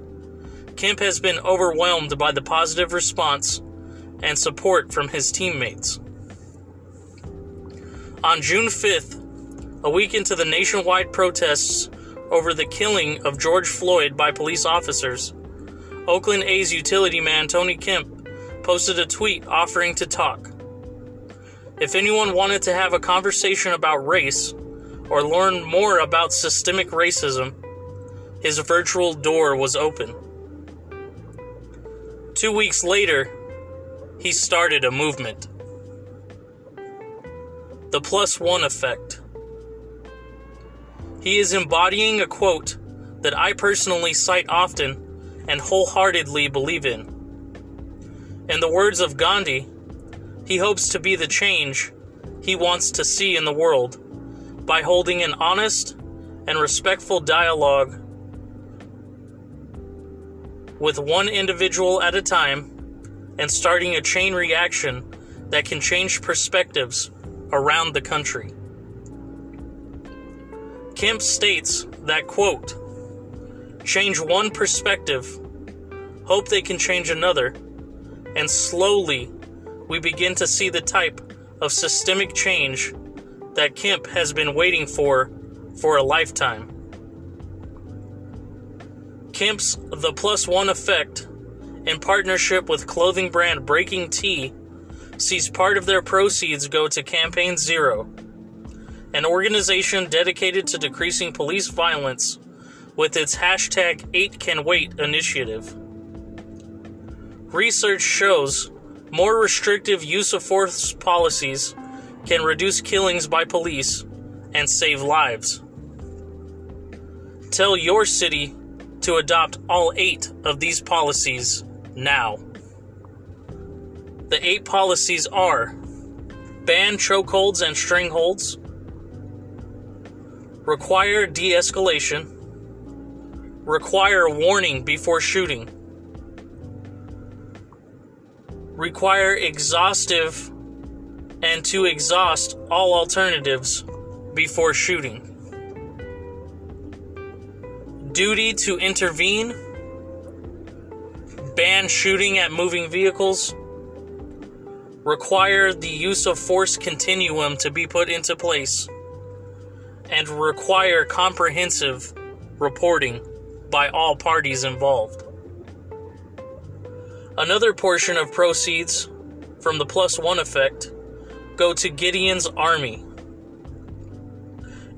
Kemp has been overwhelmed by the positive response and support from his teammates. On June 5th, a week into the nationwide protests over the killing of George Floyd by police officers, Oakland A's utility man Tony Kemp posted a tweet offering to talk. If anyone wanted to have a conversation about race or learn more about systemic racism, his virtual door was open. Two weeks later, he started a movement. The plus one effect. He is embodying a quote that I personally cite often and wholeheartedly believe in. In the words of Gandhi, he hopes to be the change he wants to see in the world by holding an honest and respectful dialogue with one individual at a time and starting a chain reaction that can change perspectives around the country. Kemp states that, quote, change one perspective, hope they can change another, and slowly we begin to see the type of systemic change that Kemp has been waiting for for a lifetime. Kemp's The Plus One Effect, in partnership with clothing brand BreakingT, sees part of their proceeds go to Campaign Zero, an organization dedicated to decreasing police violence with its hashtag 8CantWait initiative. Research shows more restrictive use of force policies can reduce killings by police and save lives. Tell your city to adopt all eight of these policies now. The eight policies are ban chokeholds and strangleholds, require de escalation, require warning before shooting, require exhaustive and to exhaust all alternatives before shooting. Duty to intervene, ban shooting at moving vehicles, require the use of force continuum to be put into place, and require comprehensive reporting by all parties involved. Another portion of proceeds from the plus one effect go to Gideon's Army,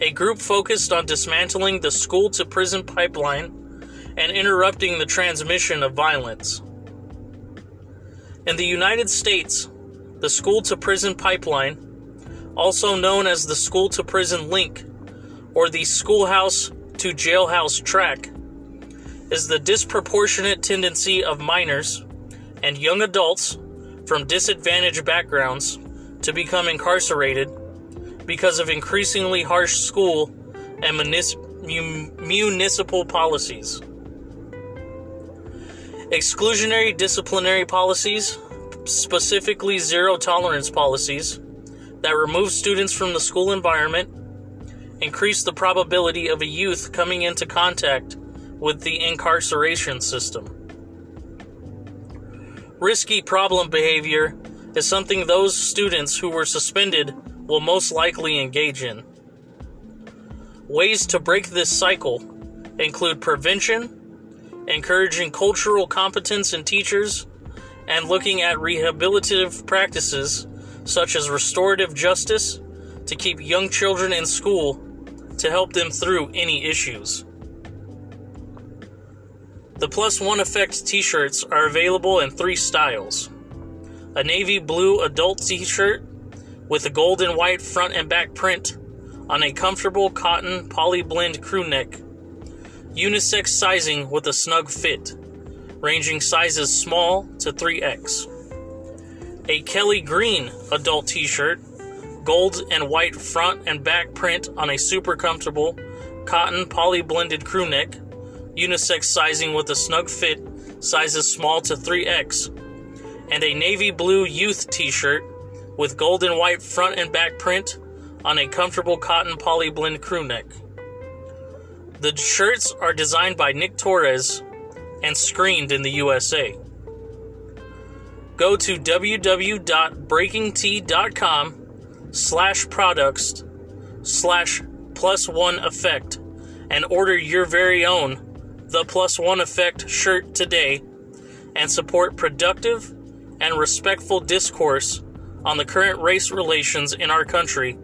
a group focused on dismantling the school to prison pipeline and interrupting the transmission of violence. In the United States, the school to prison pipeline, also known as the school to prison link or the schoolhouse to jailhouse track, is the disproportionate tendency of minors and young adults from disadvantaged backgrounds to become incarcerated because of increasingly harsh school and municipal policies. Exclusionary disciplinary policies, specifically zero tolerance policies, that remove students from the school environment, increase the probability of a youth coming into contact with the incarceration system. Risky problem behavior is something those students who were suspended will most likely engage in. Ways to break this cycle include prevention, encouraging cultural competence in teachers, and looking at rehabilitative practices such as restorative justice to keep young children in school to help them through any issues. The Plus One Effect t shirts are available in three styles a navy blue adult t shirt with a gold and white front and back print on a comfortable cotton poly blend crew neck, unisex sizing with a snug fit, ranging sizes small to 3X. A Kelly Green adult t shirt, gold and white front and back print on a super comfortable cotton poly blended crew neck, unisex sizing with a snug fit, sizes small to 3X, and a navy blue youth t shirt with gold and white front and back print on a comfortable cotton poly blend crew neck. The shirts are designed by Nick Torres and screened in the USA. Go to www.breakingt.com slash products slash plus one effect and order your very own the Plus One Effect shirt today and support productive and respectful discourse on the current race relations in our country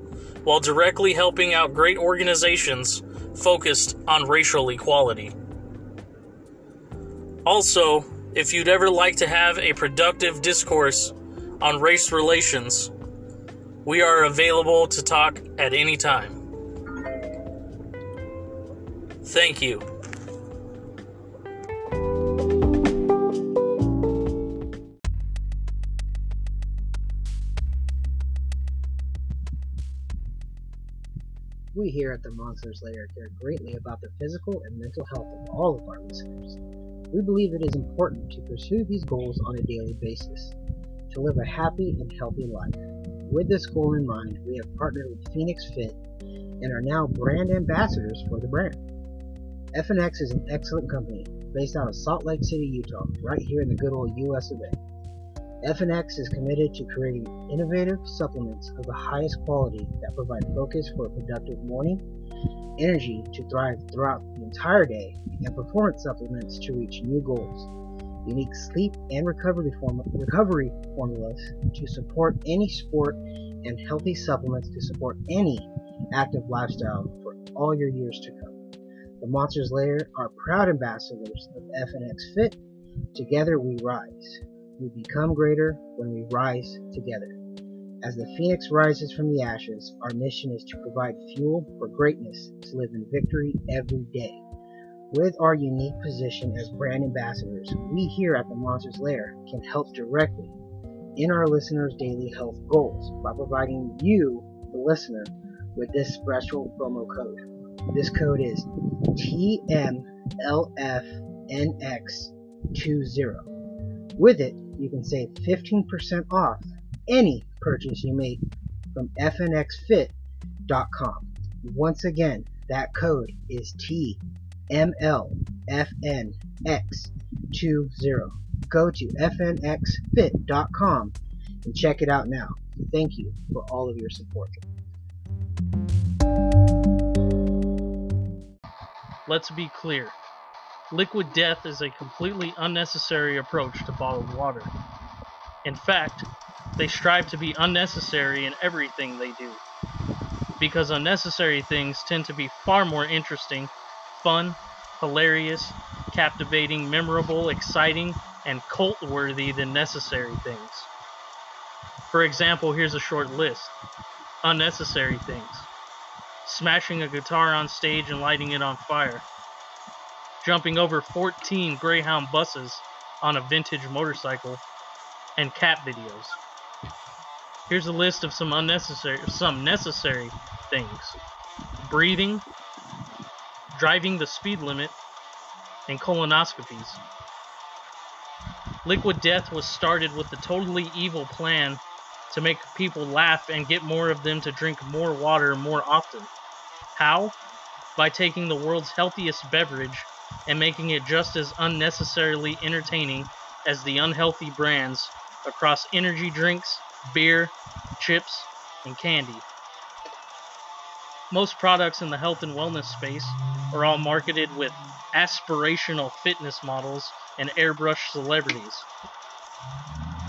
while directly helping out great organizations focused on racial equality. Also, if you'd ever like to have a productive discourse on race relations, we are available to talk at any time. Thank you. We here at the Monsters Lair care greatly about the physical and mental health of all of our listeners. We believe it is important to pursue these goals on a daily basis, to live a happy and healthy life. With this goal in mind, we have partnered with FNX Fit and are now brand ambassadors for the brand. FNX is an excellent company based out of Salt Lake City, Utah, right here in the good old US of A. FNX is committed to creating innovative supplements of the highest quality that provide focus for a productive morning, energy to thrive throughout the entire day, and performance supplements to reach new goals. Unique sleep and recovery, form- recovery formulas to support any sport, and healthy supplements to support any active lifestyle for all your years to come. The Monsters Lair are proud ambassadors of FNX Fit. Together we rise. We become greater when we rise together. As the phoenix rises from the ashes, our mission is to provide fuel for greatness to live in victory every day. With our unique position as brand ambassadors, we here at the Monsters Lair can help directly in our listeners' daily health goals by providing you, the listener, with this special promo code. This code is TMLFNX20. With it, you can save 15% off any purchase you make from fnxfit.com. Once again, that code is TMLFNX20. Go to fnxfit.com and check it out now. Thank you for all of your support. Let's be clear. Liquid death is a completely unnecessary approach to bottled water. In fact, they strive to be unnecessary in everything they do. Because unnecessary things tend to be far more interesting, fun, hilarious, captivating, memorable, exciting, and cult worthy than necessary things. For example, here's a short list unnecessary things smashing a guitar on stage and lighting it on fire, jumping over 14 Greyhound buses on a vintage motorcycle, and cat videos. Here's a list of some unnecessary, some necessary things: breathing, driving the speed limit, and colonoscopies. Liquid Death was started with the totally evil plan to make people laugh and get more of them to drink more water more often. How? By taking the world's healthiest beverage and making it just as unnecessarily entertaining as the unhealthy brands across energy drinks, beer, chips, and candy. Most products in the health and wellness space are all marketed with aspirational fitness models and airbrush celebrities.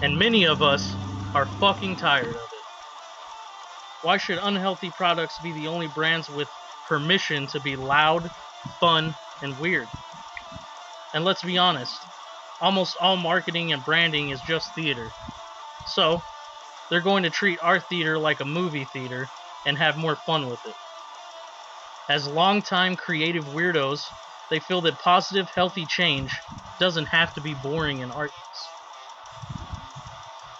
And many of us are fucking tired of it. Why should unhealthy products be the only brands with permission to be loud, fun, and weird? And let's be honest, almost all marketing and branding is just theater. So, they're going to treat our theater like a movie theater and have more fun with it. As longtime creative weirdos, they feel that positive, healthy change doesn't have to be boring and artless.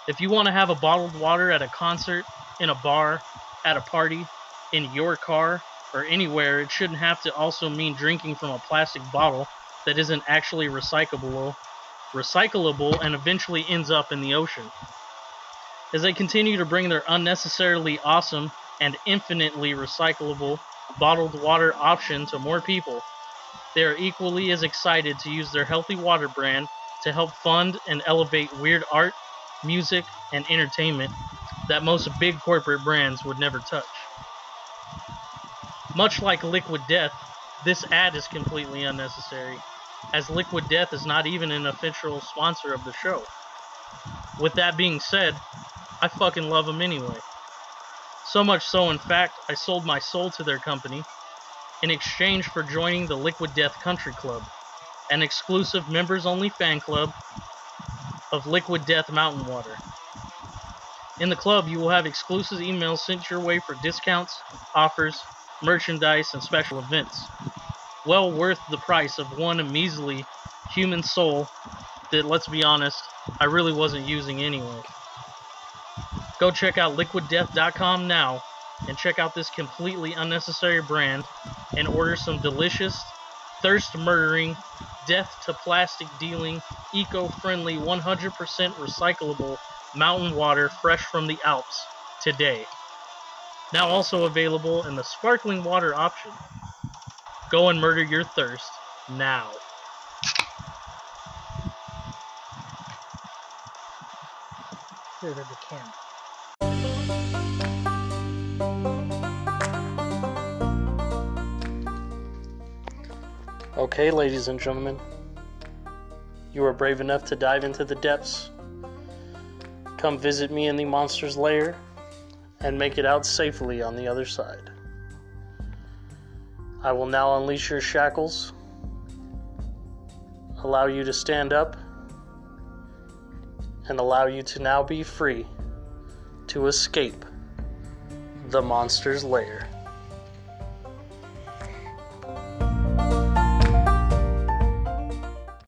If you want to have a bottled water at a concert, in a bar, at a party, in your car, or anywhere, it shouldn't have to also mean drinking from a plastic bottle that isn't actually recyclable, recyclable and eventually ends up in the ocean. As they continue to bring their unnecessarily awesome and infinitely recyclable bottled water option to more people, they are equally as excited to use their healthy water brand to help fund and elevate weird art, music, and entertainment that most big corporate brands would never touch. Much like Liquid Death, this ad is completely unnecessary, as Liquid Death is not even an official sponsor of the show. With that being said, I fucking love them anyway. So much so, in fact, I sold my soul to their company in exchange for joining the Liquid Death Country Club, an exclusive members only fan club of Liquid Death Mountain Water. In the club, you will have exclusive emails sent your way for discounts, offers, merchandise, and special events. Well worth the price of one measly human soul that, let's be honest, I really wasn't using anyway. Go check out liquiddeath.com now and check out this completely unnecessary brand and order some delicious, thirst murdering, death to plastic dealing, eco friendly, 100% recyclable mountain water fresh from the Alps today. Now also available in the sparkling water option. Go and murder your thirst now. Here to the camera. Okay, ladies and gentlemen, you are brave enough to dive into the depths. Come visit me in the monster's lair and make it out safely on the other side. I will now unleash your shackles, allow you to stand up, and allow you to now be free to escape the monster's lair.